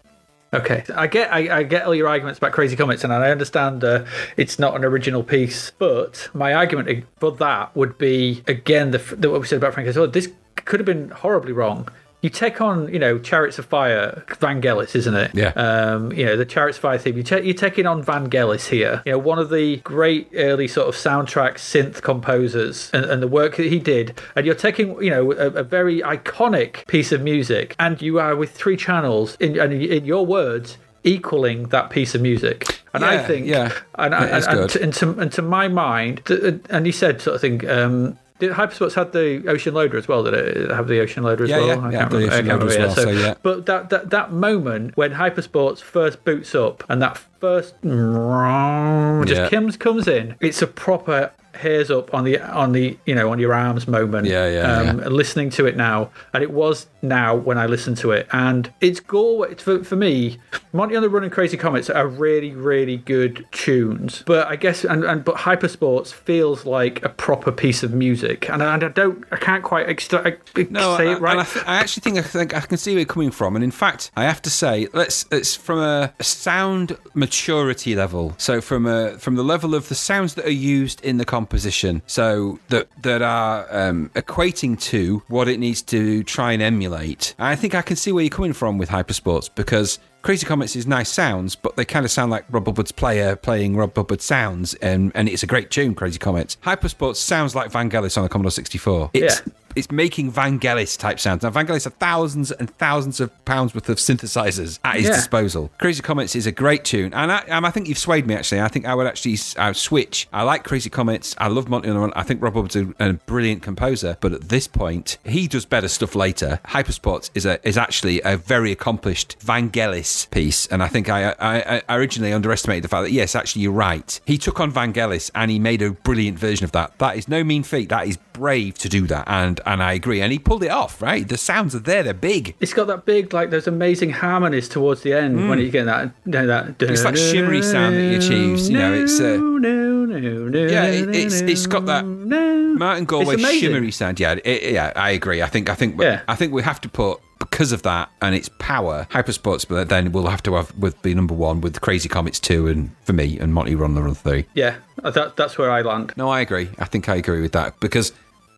Okay, I get I, I get all your arguments about Crazy Comets, and I understand uh, it's not an original piece. But my argument for that would be again the, the what we said about Frank. as well. This could have been horribly wrong. You take on, you know, Chariots of Fire, Vangelis, isn't it? Yeah. Um, you know, the Chariots of Fire theme. You ta- you're taking on Vangelis here. You know, one of the great early sort of soundtrack synth composers, and, and the work that he did. And you're taking, you know, a, a very iconic piece of music, and you are with three channels, in, and in your words, equaling that piece of music. And I think, yeah, and, and, and, to, and, to, and to my mind, and he said sort of thing. Um, did Hypersports had the Ocean Loader as well? Did it have the Ocean Loader as Yeah, well? yeah, I yeah, can't remember- I can't remember, well, so yeah. But that, that that moment when Hypersports first boots up and that first just Yeah. comes comes in, it's a proper hairs up on the on the you know on your arms moment. Yeah, yeah, um, Listening to it now, and it was now when I listened to it, and it's. It's for, for me, Monty on the Run and Crazy Comets are really really good tunes, but I guess and, and but Hypersports feels like a proper piece of music, and I, and I don't I can't quite extra, No, say I, it right. I, th- I actually think I think I can see where you're coming from, and in fact, I have to say, let's it's from a sound maturity level. So from a from the level of the sounds that are used in the composition, so that that are um, equating to what it needs to try and emulate. I think I can see where you're coming from with Hypersports because. Crazy Comets is nice sounds, but they kind of sound like Rob Hubbard's player playing Rob Hubbard sounds, and, and it's a great tune, Crazy Comets. Hypersports sounds like Vangelis on the Commodore 64. It's, Yeah. It's making Vangelis type sounds. Now, Vangelis have thousands and thousands of pounds worth of synthesizers at his Yeah. disposal. Crazy Comets is a great tune, and I, um, I think you've swayed me actually. I think I would actually I would switch. I like Crazy Comets. I love Monty on the Run. I think Rob Hubbard's a, a brilliant composer, but at this point, he does better stuff later. Hypersports is a is actually a very accomplished Vangelis piece, and I think I, I, I originally underestimated the fact that yes, actually you're right. He took on Vangelis and he made a brilliant version of that. That is no mean feat. That is brave to do that, and and I agree. And he pulled it off. Right, the sounds are there. They're big. It's got that big, like those amazing harmonies towards the end when you get that, that. Mm. It's that shimmery sound that he achieves, you know, it's, uh, yeah, yeah, it- it's- it's got that Martin Galway shimmery sound. Yeah, it, yeah, I agree. I think I think Yeah. I think we have to put because of that and its power, Hypersports. But then we'll have to have with be number one with Crazy Comets two, and for me and Monty Run the Run three. Yeah, that, that's where I land. No, I agree. I think I agree with that because.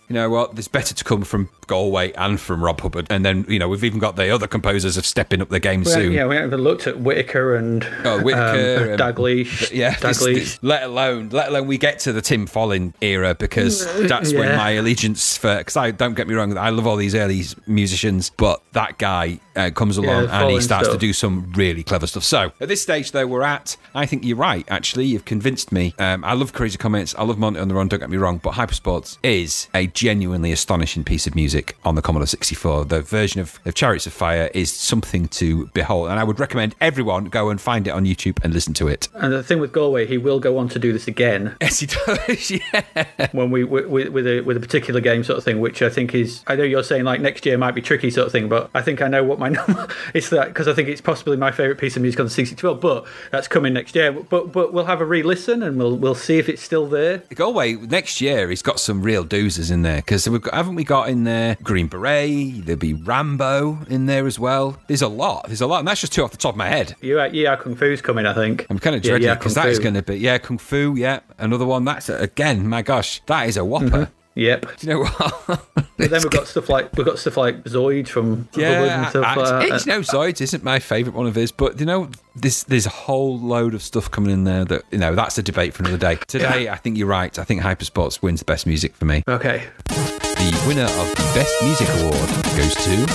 You know what? There's better to come from Galway and from Rob Hubbard, and then you know we've even got the other composers of stepping up the game We soon. yeah, we haven't even looked at Whittaker and Oh, um, and- Daglish. Yeah, this- Daglish. this- let alone let alone we get to the Tim Follin era because that's when my allegiance for because I don't get me wrong I love all these early musicians but that guy uh, comes along the and he starts to do some really clever stuff. So at this stage though we're at I think you're right actually you've convinced me. Um, I love Crazy Comets I love Monty on the Run don't get me wrong but Hypersports is a genuinely astonishing piece of music on the Commodore 64. The version of, of Chariots of Fire is something to behold, and I would recommend everyone go and find it on YouTube and listen to it. And the thing with Galway, he will go on to do this again Yes, he does. yeah. when we with, with a with a particular game sort of thing, which I think is. I know you're saying like next year might be tricky sort of thing, but I think I know what my number. It's that because I think it's possibly my favorite piece of music on the 64. But that's coming next year. But but we'll have a re-listen and we'll we'll see if it's still there. Galway next year, he's got some real doozers in there because haven't we got in there Green Beret? There'd be Rambo in there as well. There's a lot. There's a lot, and that's just two off the top of my head. Yeah, yeah, Kung Fu's coming. I think. I'm kind of Yeah, dreading yeah, it because that is going to be yeah, Kung Fu. Yeah, another one. That's again, my gosh, that is a whopper. Mm-hmm. Yep. Do you know what? But then we've got stuff like we've got stuff like Zoid from and Yeah, stuff I, like I, that. you know, Zoids isn't my favourite one of his, but you know, this there's a whole load of stuff coming in there that you know that's a debate for another day. Today, I think you're right. I think Hypersports wins the best music for me. Okay. The winner of the best music award goes to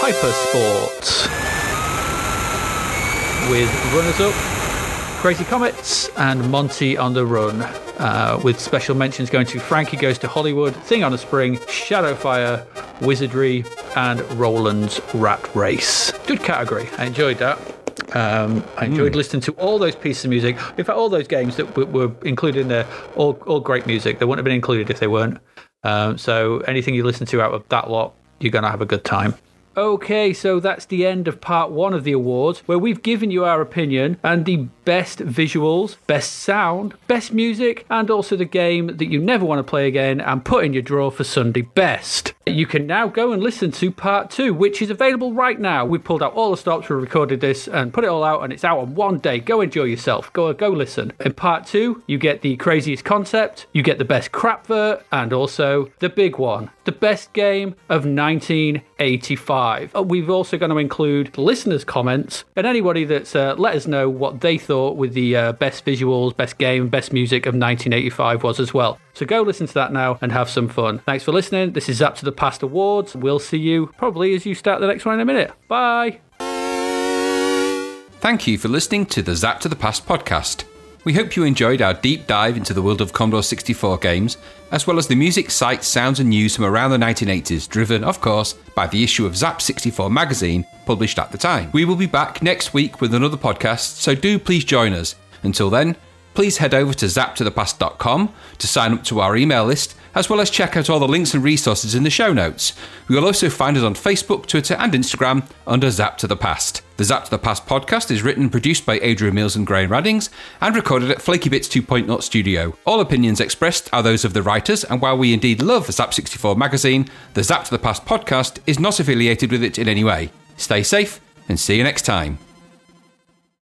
Hypersport with runners up Crazy Comets and Monty on the Run. Uh, with special mentions going to Frankie Goes to Hollywood, Thing on a Spring, Shadowfire, Wizardry, and Roland's Rat Race. Good category. I enjoyed that. Um, I enjoyed listening to all those pieces of music. In fact, all those games that w- were included in there, all, all great music. They wouldn't have been included if they weren't. Um, so anything you listen to out of that lot, you're going to have a good time. Okay, so that's the end of part one of the awards, where we've given you our opinion and the best visuals, best sound, best music, and also the game that you never want to play again and put in your drawer for Sunday best. You can now go and listen to part two, which is available right now. We've pulled out all the stops, we recorded this, and put it all out, and it's out on one day. Go enjoy yourself. Go go listen. In part two, you get the craziest concept, you get the best crap vert, and also the big one, the best game of 1985. Uh, We've also going to include listeners' comments and anybody that's uh, let us know what they thought with the uh, best visuals, best game, best music of 1985 was as well. So go listen to that now and have some fun. Thanks for listening. This is Zzap to the Past Awards. We'll see you probably as you start the next one in a minute. Bye. Thank you for listening to the Zzap to the Past podcast. We hope you enjoyed our deep dive into the world of Commodore 64 games, as well as the music, sights, sounds, and news from around the 1980s, driven, of course, by the issue of Zzap 64 magazine published at the time. We will be back next week with another podcast, so do please join us. Until then, please head over to zaptothepast.com to sign up to our email list, as well as check out all the links and resources in the show notes. You will also find us on Facebook, Twitter, and Instagram under Zzap to the Past. The Zzap to the Past podcast is written and produced by Adrian Mills and Graham Raddings and recorded at Flaky Bits 2.0 studio. All opinions expressed are those of the writers, and while we indeed love Zzap 64 magazine, the Zzap to the Past podcast is not affiliated with it in any way. Stay safe and see you next time.